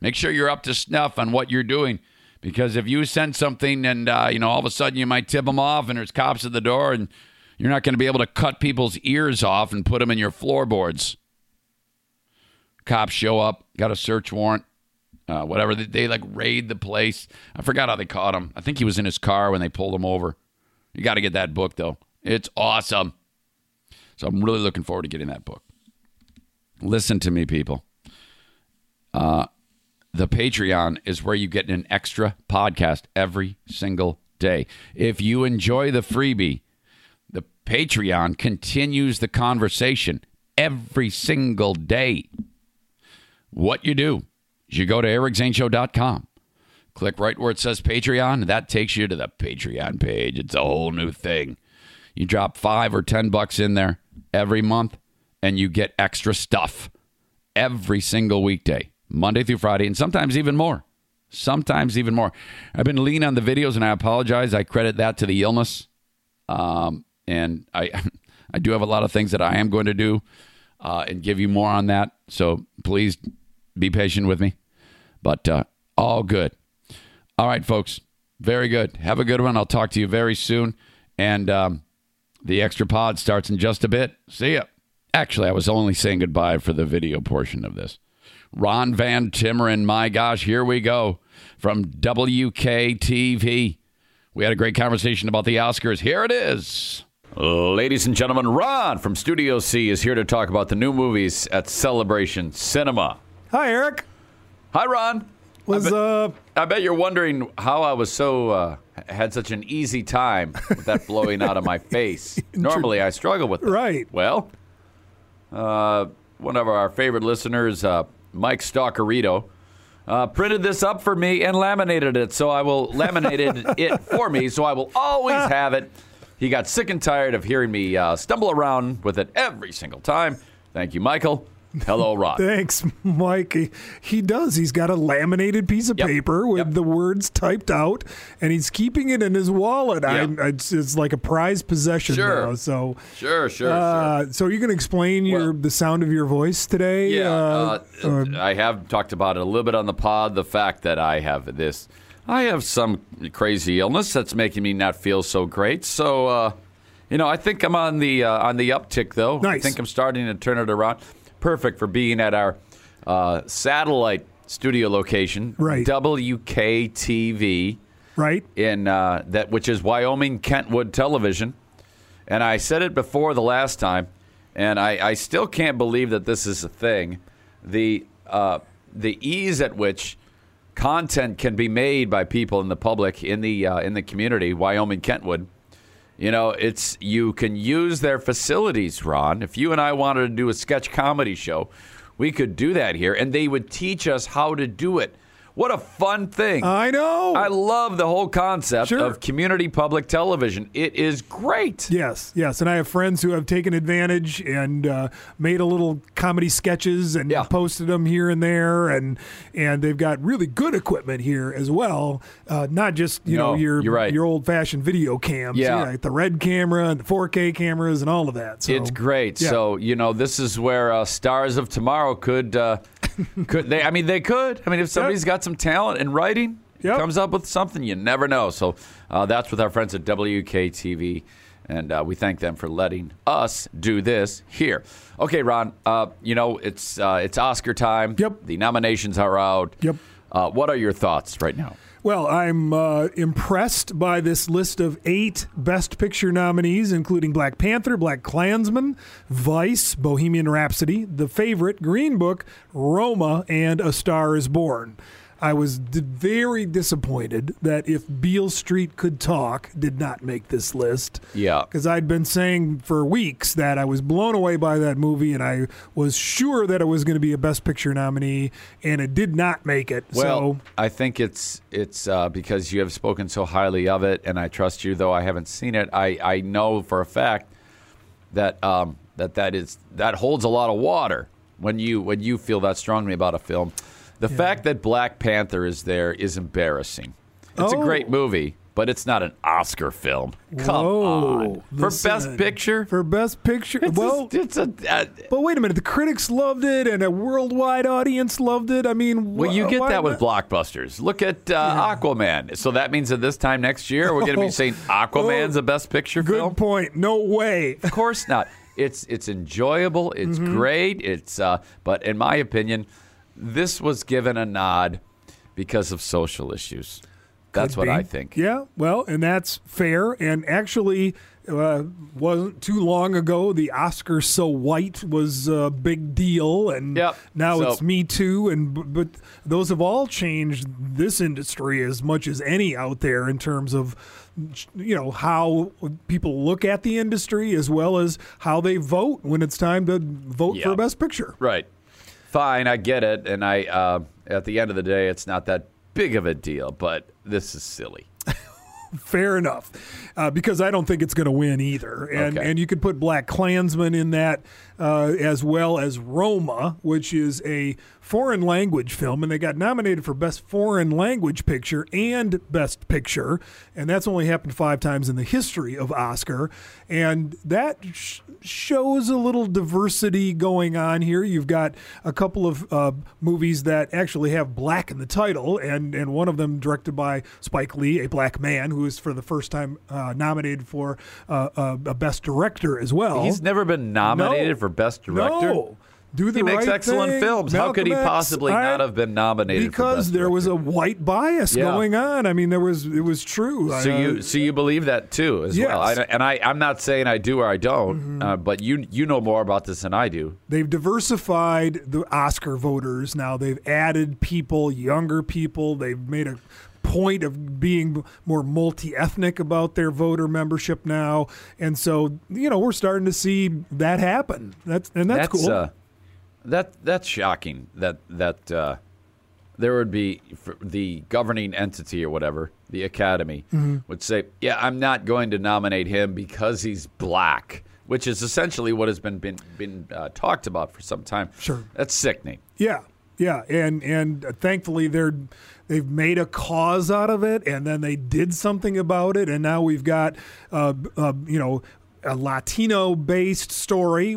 Make sure you're up to snuff on what you're doing, because if you send something and uh, you know all of a sudden you might tip them off, and there's cops at the door, and you're not going to be able to cut people's ears off and put them in your floorboards. Cops show up, got a search warrant, uh, whatever. They, they like raid the place. I forgot how they caught him. I think he was in his car when they pulled him over. You got to get that book though. It's awesome. So I'm really looking forward to getting that book. Listen to me, people. Uh, the Patreon is where you get an extra podcast every single day. If you enjoy the freebie, the Patreon continues the conversation every single day. What you do is you go to ericzaneshow.com, click right where it says Patreon, that takes you to the Patreon page. It's a whole new thing. You drop five or ten bucks in there every month, and you get extra stuff every single weekday, Monday through Friday, and sometimes even more. Sometimes even more. I've been lean on the videos, and I apologize. I credit that to the illness, um, and I, [laughs] I do have a lot of things that I am going to do, uh, and give you more on that. So please be patient with me, but uh, all good. All right, folks. Very good. Have a good one. I'll talk to you very soon, and. Um, the extra pod starts in just a bit. See ya. Actually, I was only saying goodbye for the video portion of this. Ron Van Timmeren, my gosh, here we go from WKTV. We had a great conversation about the Oscars. Here it is. Ladies and gentlemen, Ron from Studio C is here to talk about the new movies at Celebration Cinema. Hi, Eric. Hi, Ron. Was I bet, uh I bet you're wondering how I was so uh, had such an easy time with that blowing out of my [laughs] face. Normally, I struggle with it. Right. Well, uh, one of our favorite listeners, uh, Mike Stalkerito, uh, printed this up for me and laminated it. So I will laminated [laughs] it for me. So I will always have it. He got sick and tired of hearing me uh, stumble around with it every single time. Thank you, Michael. [laughs] Hello, Rod. thanks, Mike. He, he does. He's got a laminated piece of Yep. paper with Yep. the words typed out, and he's keeping it in his wallet. Yep. I, it's, it's like a prized possession Sure. now. So, Sure, sure, sure. uh, so you can explain your Well- the sound of your voice today. Yeah, uh, uh, uh, I have talked about it a little bit on the pod. The fact that I have this, I have some crazy illness that's making me not feel so great. So, uh, you know, I think I'm on the uh, on the uptick, though. Nice. I think I'm starting to turn it around. Perfect for being at our uh, satellite studio location, Right. WKTV right. in uh, that which is Wyoming Kentwood Television. And I said it before the last time, and I, I still can't believe that this is a thing. The uh, the ease at which content can be made by people in the public in the uh, in the community, Wyoming Kentwood. You know, it's you can use their facilities, Ron. If you and I wanted to do a sketch comedy show, we could do that here, and they would teach us how to do it. What a fun thing! I know. I love the whole concept Sure. of community public television. It is great. Yes, yes, and I have friends who have taken advantage and uh, made a little comedy sketches and Yeah. posted them here and there, and and they've got really good equipment here as well. Uh, not just you know your right. your old fashioned video cams, Yeah. like the red camera and the 4K cameras and all of that. So It's great. yeah. So you know, this is where uh, stars of tomorrow could uh, could they? I mean, they could. I mean, if somebody's got some talent in writing, Yep. comes up with something, you never know. So uh, that's with our friends at WKTV, and uh, we thank them for letting us do this here. Okay, Ron. Uh, you know, it's uh, it's Oscar time. Yep. The nominations are out. Yep. Uh, what are your thoughts right now? Well, I'm uh, impressed by this list of eight Best Picture nominees, including Black Panther, BlacKkKlansman, Vice, Bohemian Rhapsody, The Favorite, Green Book, Roma, and A Star is Born. I was d- very disappointed that If Beale Street Could Talk did not make this list. Yeah. Because I'd been saying for weeks that I was blown away by that movie and I was sure that it was going to be a Best Picture nominee, and it did not make it. Well, so I think it's it's uh, because you have spoken so highly of it, and I trust you. Though I haven't seen it, I, I know for a fact that um, that that is that holds a lot of water when you when you feel that strongly about a film. The fact that Black Panther is there is embarrassing. It's Oh. a great movie, but it's not an Oscar film. Come Whoa, on, for. Best Picture. For Best Picture, it's well, a, it's a uh, but wait a minute. The critics loved it, and a worldwide audience loved it. I mean, Well, you get that with blockbusters. Look at uh, Aquaman. So that means that this time next year we're going to be saying Aquaman's the best picture Good film. point. No way. Of course not. It's it's enjoyable. It's Mm-hmm. great. It's uh, but in my opinion, this was given a nod because of social issues. That's Could what I think. Yeah, well, and that's fair. And actually, uh, wasn't too long ago the Oscar so white was a big deal, and Yep. now So- it's Me Too. And but those have all changed this industry as much as any out there in terms of you know how people look at the industry as well as how they vote when it's time to vote Yeah. for Best Picture. Right. Fine, I get it, and I uh, at the end of the day, it's not that big of a deal. But this is silly. [laughs] Fair enough, uh, because I don't think it's going to win either. And Okay. and you could put BlacKkKlansman in that uh, as well as Roma, which is a foreign language film, and they got nominated for Best Foreign Language Picture and Best Picture, and that's only happened five times in the history of Oscar, and that sh- shows a little diversity going on here. You've got a couple of uh, movies that actually have black in the title, and and one of them directed by Spike Lee, a black man who is for the first time uh, nominated for uh, uh, a Best Director as well. He's never been nominated No. for best director. No. Do the He makes right excellent thing. films. How could he Malcolm X. possibly I- not have been nominated? Because there was a white bias Yeah. going on. I mean, there was it was true. So Uh, you so you believe that too as well. Yes. I, and I I'm not saying I do or I don't, uh, but you you know more about this than I do. They've diversified the Oscar voters now. They've added people, younger people. They've made a point of being more multi-ethnic about their voter membership now. And so, you know, we're starting to see that happen. That's and that's, cool. Uh, that that's shocking. That that uh, there would be the governing entity or whatever, the Academy Mm-hmm. would say, "Yeah, I'm not going to nominate him because he's black," which is essentially what has been been been uh, talked about for some time. Sure. that's sickening. Yeah, yeah, and and thankfully they're they've made a cause out of it, and then they did something about it, and now we've got uh, uh, you know. A Latino-based story,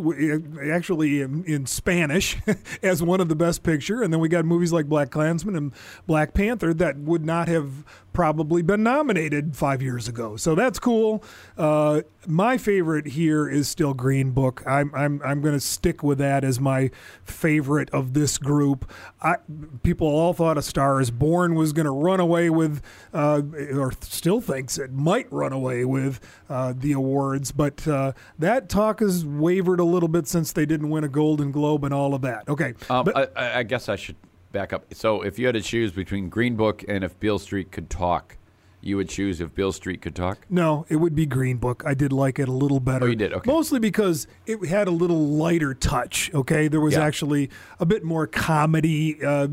actually in, in Spanish, [laughs] as one of the best picture, and then we got movies like BlacKkKlansman and Black Panther that would not have probably been nominated five years ago. So that's cool. Uh, my favorite here is still Green Book. I'm I'm I'm going to stick with that as my favorite of this group. I, people all thought A Star Is Born was going to run away with, uh, or still thinks it might run away with uh, the awards, but uh, that talk has wavered a little bit since they didn't win a Golden Globe and all of that. Okay, Um, but- I, I- I guess I should back up. So, if you had to choose between Green Book and if Beale Street could talk, you would choose if Beale Street could talk. No, it would be Green Book. I did like it a little better. Oh, you did? Okay. Mostly because it had a little lighter touch. Okay, there was Yeah. actually a bit more comedy, uh,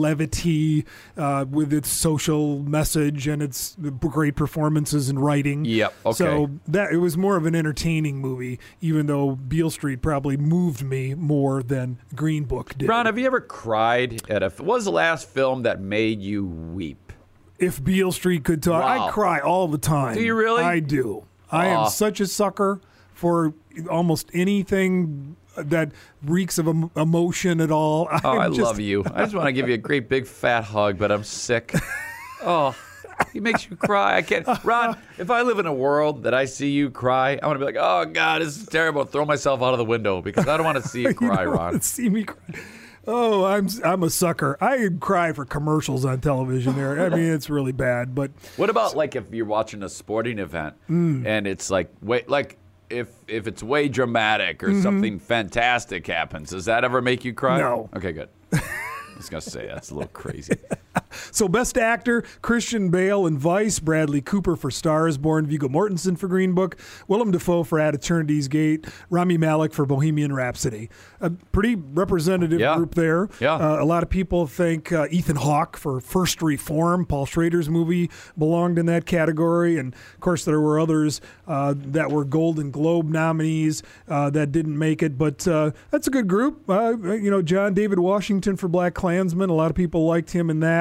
levity uh, with its social message and its great performances and writing. Yep, okay. So that it was more of an entertaining movie, even though Beale Street probably moved me more than Green Book did. Ron, have you ever cried at a? What was the last film that made you weep? If Beale Street could talk, Wow. I cry all the time. Do you really? I do. I am such a sucker for almost anything that reeks of emotion at all. [laughs] Oh, I'm I just- love you. I just want to give you a great big fat hug, but I'm sick. [laughs] Oh, he makes you cry. I can't. Ron, if I live in a world that I see you cry, I want to be like, oh God, this is terrible. Throw myself out of the window because I don't want to see you [laughs] You cry, don't Ron. See me cry. Oh, I'm I'm a sucker. I cry for commercials on television. There, I mean, it's really bad. But What about like if you're watching a sporting event Mm. and it's like wait like if if it's way dramatic or Mm-hmm. something fantastic happens, does that ever make you cry? No. Okay, good. I was gonna say that's a little crazy. [laughs] [laughs] So, Best Actor Christian Bale in Vice, Bradley Cooper for Stars Born, Viggo Mortensen for Green Book, Willem Dafoe for At Eternity's Gate, Rami Malek for Bohemian Rhapsody. A pretty representative Yeah. group there. Yeah. Uh, a lot of people think uh, Ethan Hawke for First Reform, Paul Schrader's movie, belonged in that category. And of course, there were others uh, that were Golden Globe nominees uh, that didn't make it. But uh, that's a good group. Uh, you know, John David Washington for BlacKkKlansman. A lot of people liked him in that.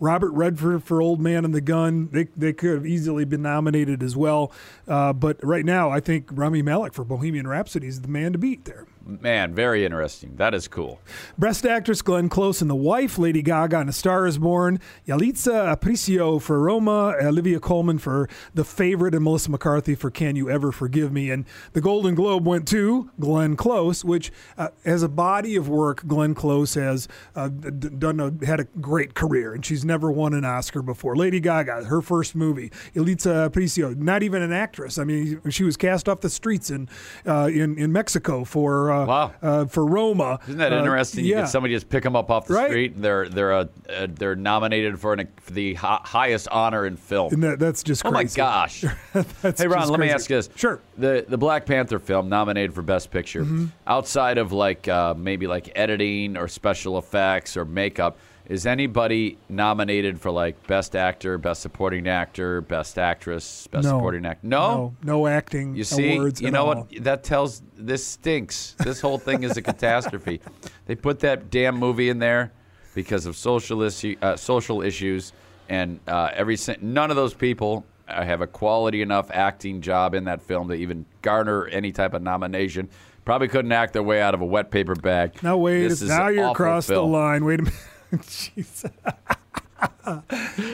Robert Redford for Old Man and the Gun. They, they could have easily been nominated as well. Uh, but right now, I think Rami Malek for Bohemian Rhapsody is the man to beat there. Man, very interesting. That is cool. Breast Actress Glenn Close and The Wife, Lady Gaga in A Star is Born, Yalitza Aparicio for Roma, Olivia Colman for The Favorite, and Melissa McCarthy for Can You Ever Forgive Me? And the Golden Globe went to Glenn Close, which, uh, as a body of work, Glenn Close has uh, done a, had a great career, and she's never won an Oscar before. Lady Gaga, her first movie, Yalitza Aparicio, not even an actress. I mean, she was cast off the streets in uh, in in Mexico for uh, Wow. uh, for Roma. Isn't that Uh, interesting? You yeah. get somebody just pick them up off the Right. street, and they're they're uh, uh, they're nominated for, an, for the hi- highest honor in film. And that, that's just crazy. Oh my gosh! [laughs] Hey Ron, let me ask you this: Sure. the the Black Panther film nominated for Best Picture, Mm-hmm. outside of like uh, maybe like editing or special effects or makeup, is anybody nominated for like Best Actor, Best Supporting Actor, Best Actress, Best no. Supporting Actor? no, no acting. You see, awards you know all. what? That tells this stinks. This whole thing is a catastrophe. They put that damn movie in there because of social issue, uh, social issues, and uh, every none of those people uh, have a quality enough acting job in that film to even garner any type of nomination. Probably couldn't act their way out of a wet paper bag. Now wait, This it's- is now you're across the line. Wait a minute. [laughs] Jeez.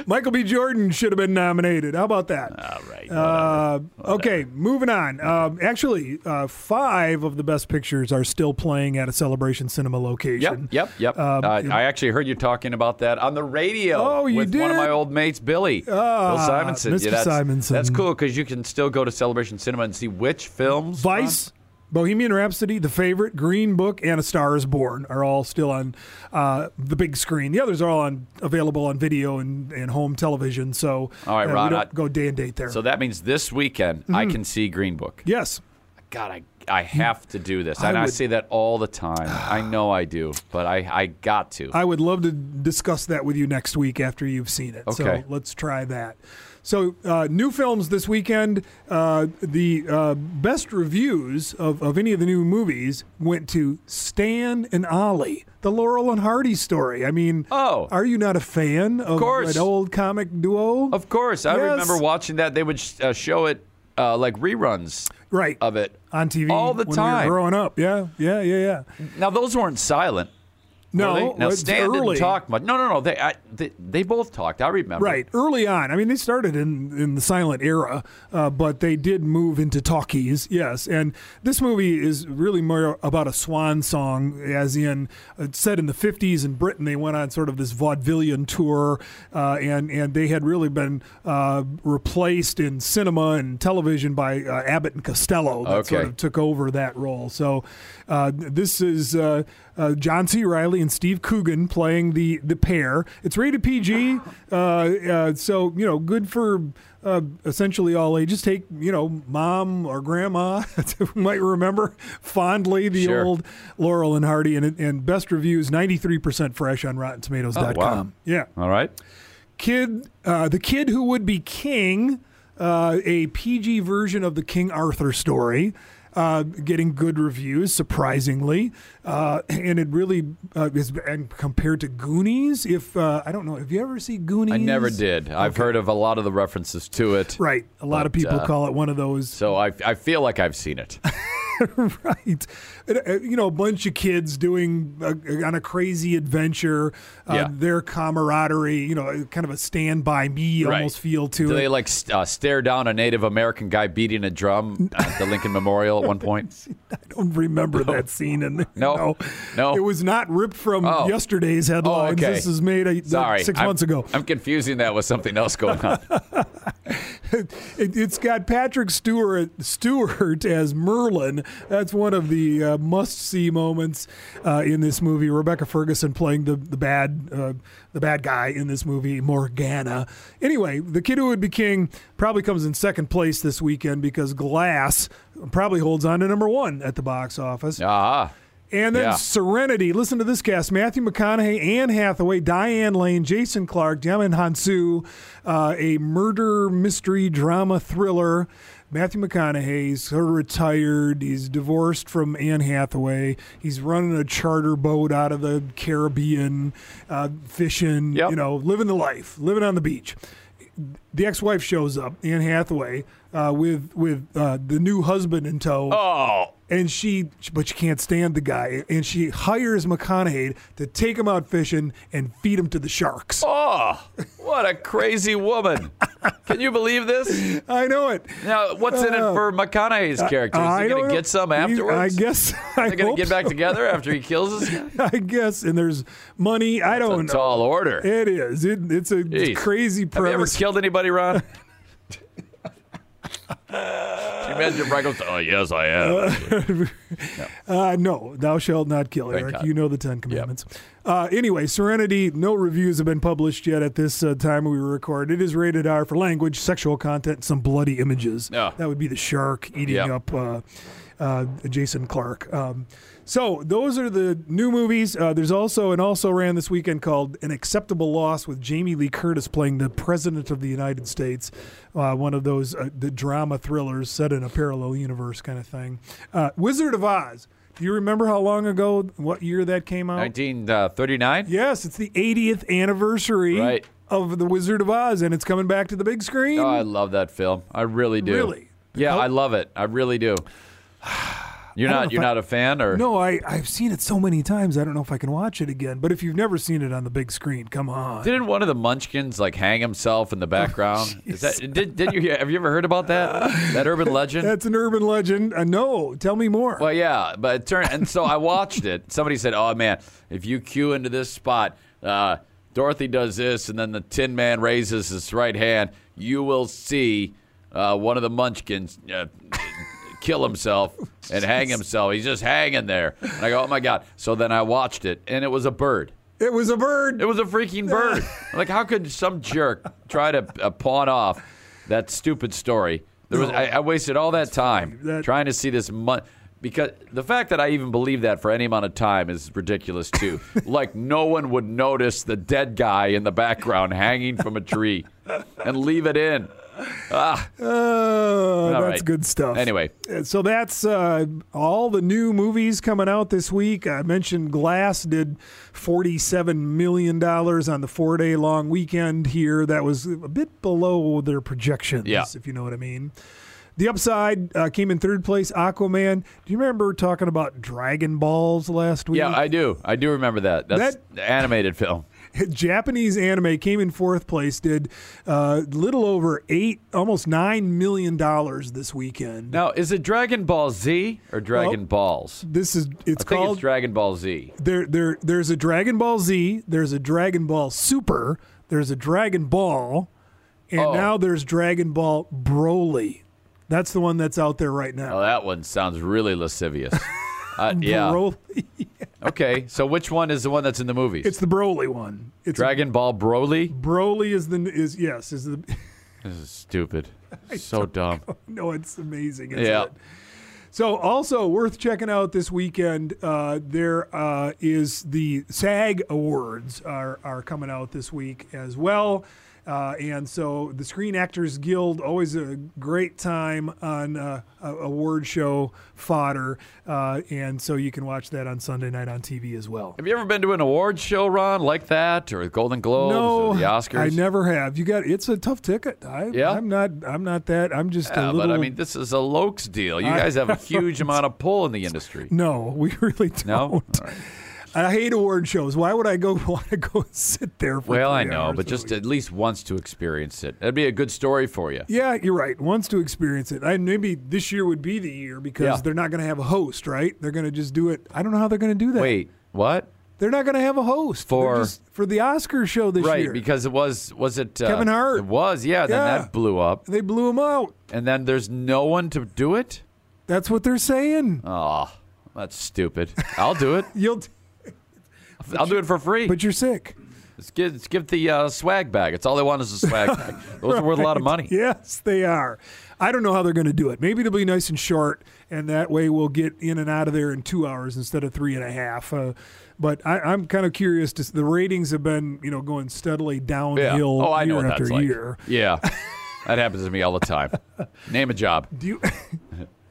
Michael B. Jordan should have been nominated. How about that? All right. Uh, okay, moving on. Um, actually, uh, five of the best pictures are still playing at a Celebration Cinema Yep, location. yep, yep. Um, uh, I actually heard you talking about that on the radio. Oh, you with one of my old mates, Billy. Ah, Bill Simonson. Mr. that's, Simonson. That's cool because you can still go to Celebration Cinema and see which films. Vice, Bohemian Rhapsody, The Favorite, Green Book, and A Star Is Born are all still on uh, the big screen. The others are all on available on video and, and home television. So All right, uh, Ron, I- go day and date there. So that means this weekend I can see Green Book. yes, God, I I have to do this, I and I, would- say that all the time. I [sighs] know I do, but I I got to. I would love to discuss that with you next week after you've seen it. Okay. So let's try that. So, uh, new films this weekend. Uh, the uh, best reviews of, of any of the new movies went to Stan and Ollie, the Laurel and Hardy story. I mean, Oh. are you not a fan of course. an old comic duo? of course, I Yes. remember watching that. They would sh- uh, show it uh, like reruns right. of it. on TV all the when time. We were growing up. Yeah, yeah, yeah, yeah. Now those weren't silent. No, they? now Stan early. didn't talk much. No, no, no. They, I, they they both talked. I remember. Right, early on. I mean, they started in, in the silent era, uh, but they did move into talkies, yes. And this movie is really more about a swan song, as in, uh, set in the 50s in Britain. They went on sort of this vaudevillian tour, uh, and, and they had really been uh, replaced in cinema and television by uh, Abbott and Costello that sort of took over that role. So uh, this is uh, John C. Reilly and Steve Coogan playing the the pair. It's rated PG, uh, uh, so you know, good for uh, essentially all ages. Take you know, mom or grandma [laughs] might remember fondly the Sure. old Laurel and Hardy, and, and best reviews ninety three percent fresh on RottenTomatoes.com. Oh, wow. Yeah, All right. kid, uh, the kid who would be king, uh, a PG version of the King Arthur story. Uh, getting good reviews, surprisingly, uh, and it really uh, is and compared to Goonies. If uh, I don't know, have you ever seen Goonies? I never did. I've heard of a lot of the references to it. Right, a lot of people uh, call it one of those. So I, I feel like I've seen it. [laughs] [laughs] right, Uh, you know, a bunch of kids doing uh, on a crazy adventure. Uh, Yeah. Their camaraderie, you know, kind of a Stand by Me Right. almost feel to it. Do it. they like st- uh, stare down a Native American guy beating a drum [laughs] at the Lincoln Memorial at one point? [laughs] I don't remember that scene. In, No. no, No. it was not ripped from Oh. yesterday's Oh, headlines. okay. This is made a, Sorry, 6 I'm- months ago. I'm confusing that with something else going on. [laughs] It, it's got Patrick Stewart Stewart as Merlin. That's one of the uh, must-see moments uh, in this movie. Rebecca Ferguson playing the the bad uh, the bad guy in this movie, Morgana. Anyway, the kid who would be king probably comes in second place this weekend because Glass probably holds on to number one at the box office. ah, And then Yeah. Serenity. Listen to this cast: Matthew McConaughey, Anne Hathaway, Diane Lane, Jason Clarke, Djimon Hounsou. Uh, a murder mystery drama thriller. Matthew McConaughey's sort of retired. He's divorced from Anne Hathaway. He's running a charter boat out of the Caribbean, uh, fishing. Yep. You know, living the life, living on the beach. the ex-wife shows up, Anne Hathaway, uh, with with uh, the new husband in tow. Oh, and she but she can't stand the guy and she hires mcconaughey to take him out fishing and feed him to the sharks oh, what a crazy woman! Can you believe this? i know it Now, what's in it for McConaughey's character? Is he going to get some afterwards? [laughs] i guess i They're going to get back so. together after he kills this guy? [laughs] i guess and there's money i don't know tall order. it is it, it's a Jeez. crazy Have you ever killed anybody, Ron? [laughs] Can you imagine Brian goes, Oh, yes, I have. [laughs] Uh, no, thou shalt not kill, Thank Eric. God. You know the Ten Commandments. Uh, anyway, Serenity, no reviews have been published yet at this uh, time we record. It is rated R for language, sexual content, some bloody images. Yeah. That would be the shark eating Yeah. up uh, uh, Jason Clarke. Um, so those are the new movies. Uh, there's also an also ran this weekend called An Acceptable Loss with Jamie Lee Curtis playing the President of the United States. Uh, one of those uh, the drama thrillers set in a parallel universe kind of thing. Uh, Wizard of Oz. Do you remember how long ago, what year that came out? 1939? Yes, it's the 80th anniversary Right. of The Wizard of Oz, and it's coming back to the big screen. Oh, I love that film. I really do. Really? Yeah, How- I love it. I really do. [sighs] You're not you're I- not a fan or No, I, I've seen it so many times. I don't know if I can watch it again. But if you've never seen it on the big screen, come on. Didn't one of the Munchkins like hang himself in the background? [laughs] Is that did, did you hear, have you ever heard about that? [laughs] That urban legend? That's an urban legend. Uh, no, tell me more. Well, yeah, but it turned and so I watched it. Somebody said, "Oh man, if you cue into this spot, uh, Dorothy does this, and then the Tin Man raises his right hand, you will see uh, one of the Munchkins uh, kill himself and hang himself. He's just hanging there." And I go, "Oh my god!" So then I watched it, and it was a bird. It was a bird. It was a freaking bird. like, how could some jerk try to uh, pawn off that stupid story? There was, I, I wasted all that time That- trying to see this mon- because the fact that I even believe that for any amount of time is ridiculous too. [laughs] like, no one would notice the dead guy in the background hanging from a tree and leave it in. Ah, All that's right. good stuff. Anyway. Uh, so that's uh, all the new movies coming out this week. I mentioned Glass did $47 million on the four day long weekend here. That was a bit below their projections, Yeah. if you know what I mean. The upside uh, came in third place. Aquaman. Do you remember talking about Dragon Balls last week? yeah, I do. I do remember that. That's the animated film. [laughs] Japanese anime came in fourth place. Did uh, little over eight, almost nine million dollars this weekend. Now, is it Dragon Ball Z or Dragon Well, Balls? This is it's I called it's Dragon Ball Z. there there there's a Dragon Ball Z, there's a Dragon Ball Super, there's a Dragon Ball, and Oh. now there's Dragon Ball Broly. That's the one that's out there right now. Oh, that one sounds really lascivious. [laughs] Uh, [laughs] yeah. Broly. [laughs] Okay. So which one is the one that's in the movies? It's the Broly one. It's Dragon Ball Broly. Broly is the is yes is the [laughs] This is stupid. So dumb. no it's amazing. Yeah. it? So also worth checking out this weekend. Uh, there uh, is the SAG Awards are are coming out this week as well. Uh, and so the Screen Actors Guild always a great time on uh, award show fodder, uh, and so you can watch that on Sunday night on TV as well. Have you ever been to an award show, Ron, like that, or Golden Globes, no, or the Oscars? I never have. You got it's a tough ticket. I, Yeah? I'm not. I'm not that. I'm just Yeah, a little. but I mean, this is a Lokes deal. You I- guys have a [laughs] huge amount of pull in the industry. no, we [laughs] really don't. No. I hate award shows. Why would I go [laughs] want to go and sit there for a while? Well, I know, but just at least once to experience it. That'd be a good story for you. Yeah, you're right. Once to experience it. I maybe this year would be the year because Yeah. they're not going to have a host, right? They're going to just do it. I don't know how they're going to do that. Wait, what? they're not going to have a host They're For- just- for the Oscar show this year. right, year. because it was was it uh, Kevin Hart. It was, yeah. Then Yeah. that blew up, they blew him out. and then there's no one to do it. That's what they're saying. Oh, that's stupid. I'll do it. [laughs] You'll, I'll do it for free. but you're sick. Let's give, let's give the uh, swag bag. It's all they want is a swag [laughs] bag. Those are worth a lot of money. Yes, they are. I don't know how they're going to do it. Maybe it'll be nice and short, and that way we'll get in and out of there in two hours instead of three and a half. Uh, but I, I'm kind of curious. To, the ratings have been, you know, going steadily Yeah. downhill Oh, I year what after that's like. year. Yeah. [laughs] That happens to me all the time. Name a job. Do you [laughs]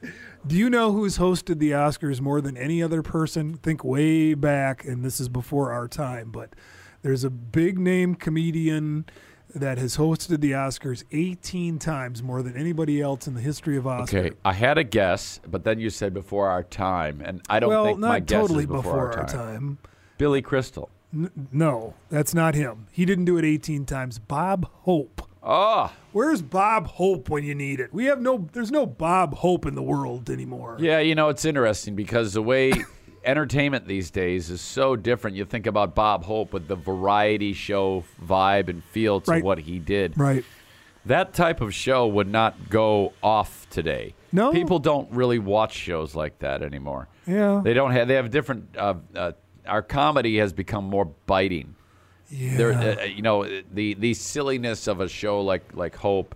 do you know who's hosted the Oscars more than any other person? Think way back, and this is before our time, but there's a big name comedian that has hosted the Oscars 18 times more than anybody else in the history of Oscars. Okay, I had a guess, but then you said before our time, and I don't well, think my guess totally is before, our, time. Billy Crystal. N- no, that's not him. He didn't do it 18 times. Bob Hope. Oh, Where's Bob Hope when you need it? We have no. There's no Bob Hope in the world anymore. yeah. You know, it's interesting because the way [laughs] entertainment these days is so different. You think about Bob Hope with the variety show vibe and feel to Right. what he did. Right. That type of show would not go off today. No. people don't really watch shows like that anymore. Yeah. They don't have. They have different. Uh, uh, our comedy has become more biting. Yeah. There, uh, you know, the the silliness of a show like like Hope,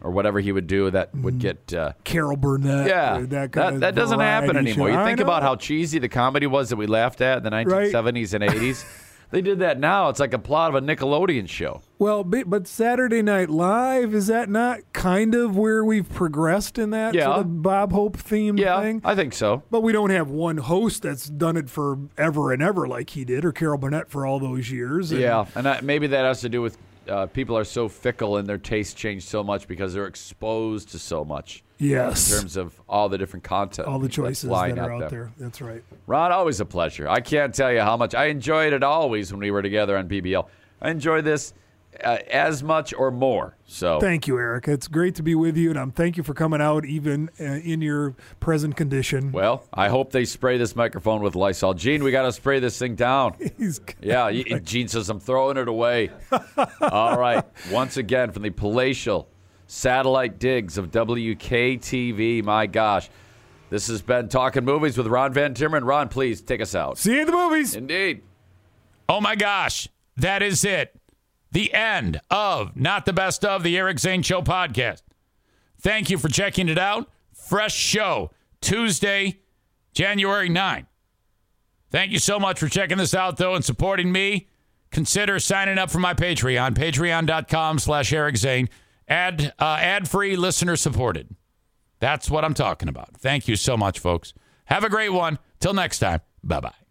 or whatever he would do that would get. Uh, Carol Burnett. yeah, that that kind that, doesn't happen anymore. show. You think about how cheesy the comedy was that we laughed at in the 1970s and 80s. [laughs] They did that now. It's like a plot of a Nickelodeon show. Well, but Saturday Night Live is that not kind of where we've progressed in that Yeah. sort of Bob Hope themed Yeah, thing? I think so. But we don't have one host that's done it for ever and ever like he did, or Carol Burnett for all those years. And Yeah, and I, maybe that has to do with uh, people are so fickle and their tastes change so much because they're exposed to so much. Yes. In terms of all the different content, all the choices that are out them. there. That's right. Ron, always a pleasure. I can't tell you how much I enjoyed it always when we were together on BBL. I enjoy this uh, as much or more. So Thank you, Eric. It's great to be with you, and I'm thank you for coming out even uh, in your present condition. Well, I hope they spray this microphone with Lysol. Gene, we got to spray this thing down. [laughs] Yeah, [laughs] Gene says I'm throwing it away. [laughs] All right. Once again, from the palatial satellite digs of WKTV, my gosh. This has been Talking Movies with Ron Van Timmer. Ron, please take us out. See you in the movies. Indeed. Oh my gosh, that is it. The end of Not the Best of the Eric Zane Show podcast. Thank you for checking it out. Fresh show Tuesday, January 9. Thank you so much for checking this out, though, and supporting me. Consider signing up for my Patreon, patreon.com slash Eric Zane. Ad, uh, ad-free, listener supported. That's what I'm talking about. Thank you so much, folks. Have a great one. Till next time. Bye-bye.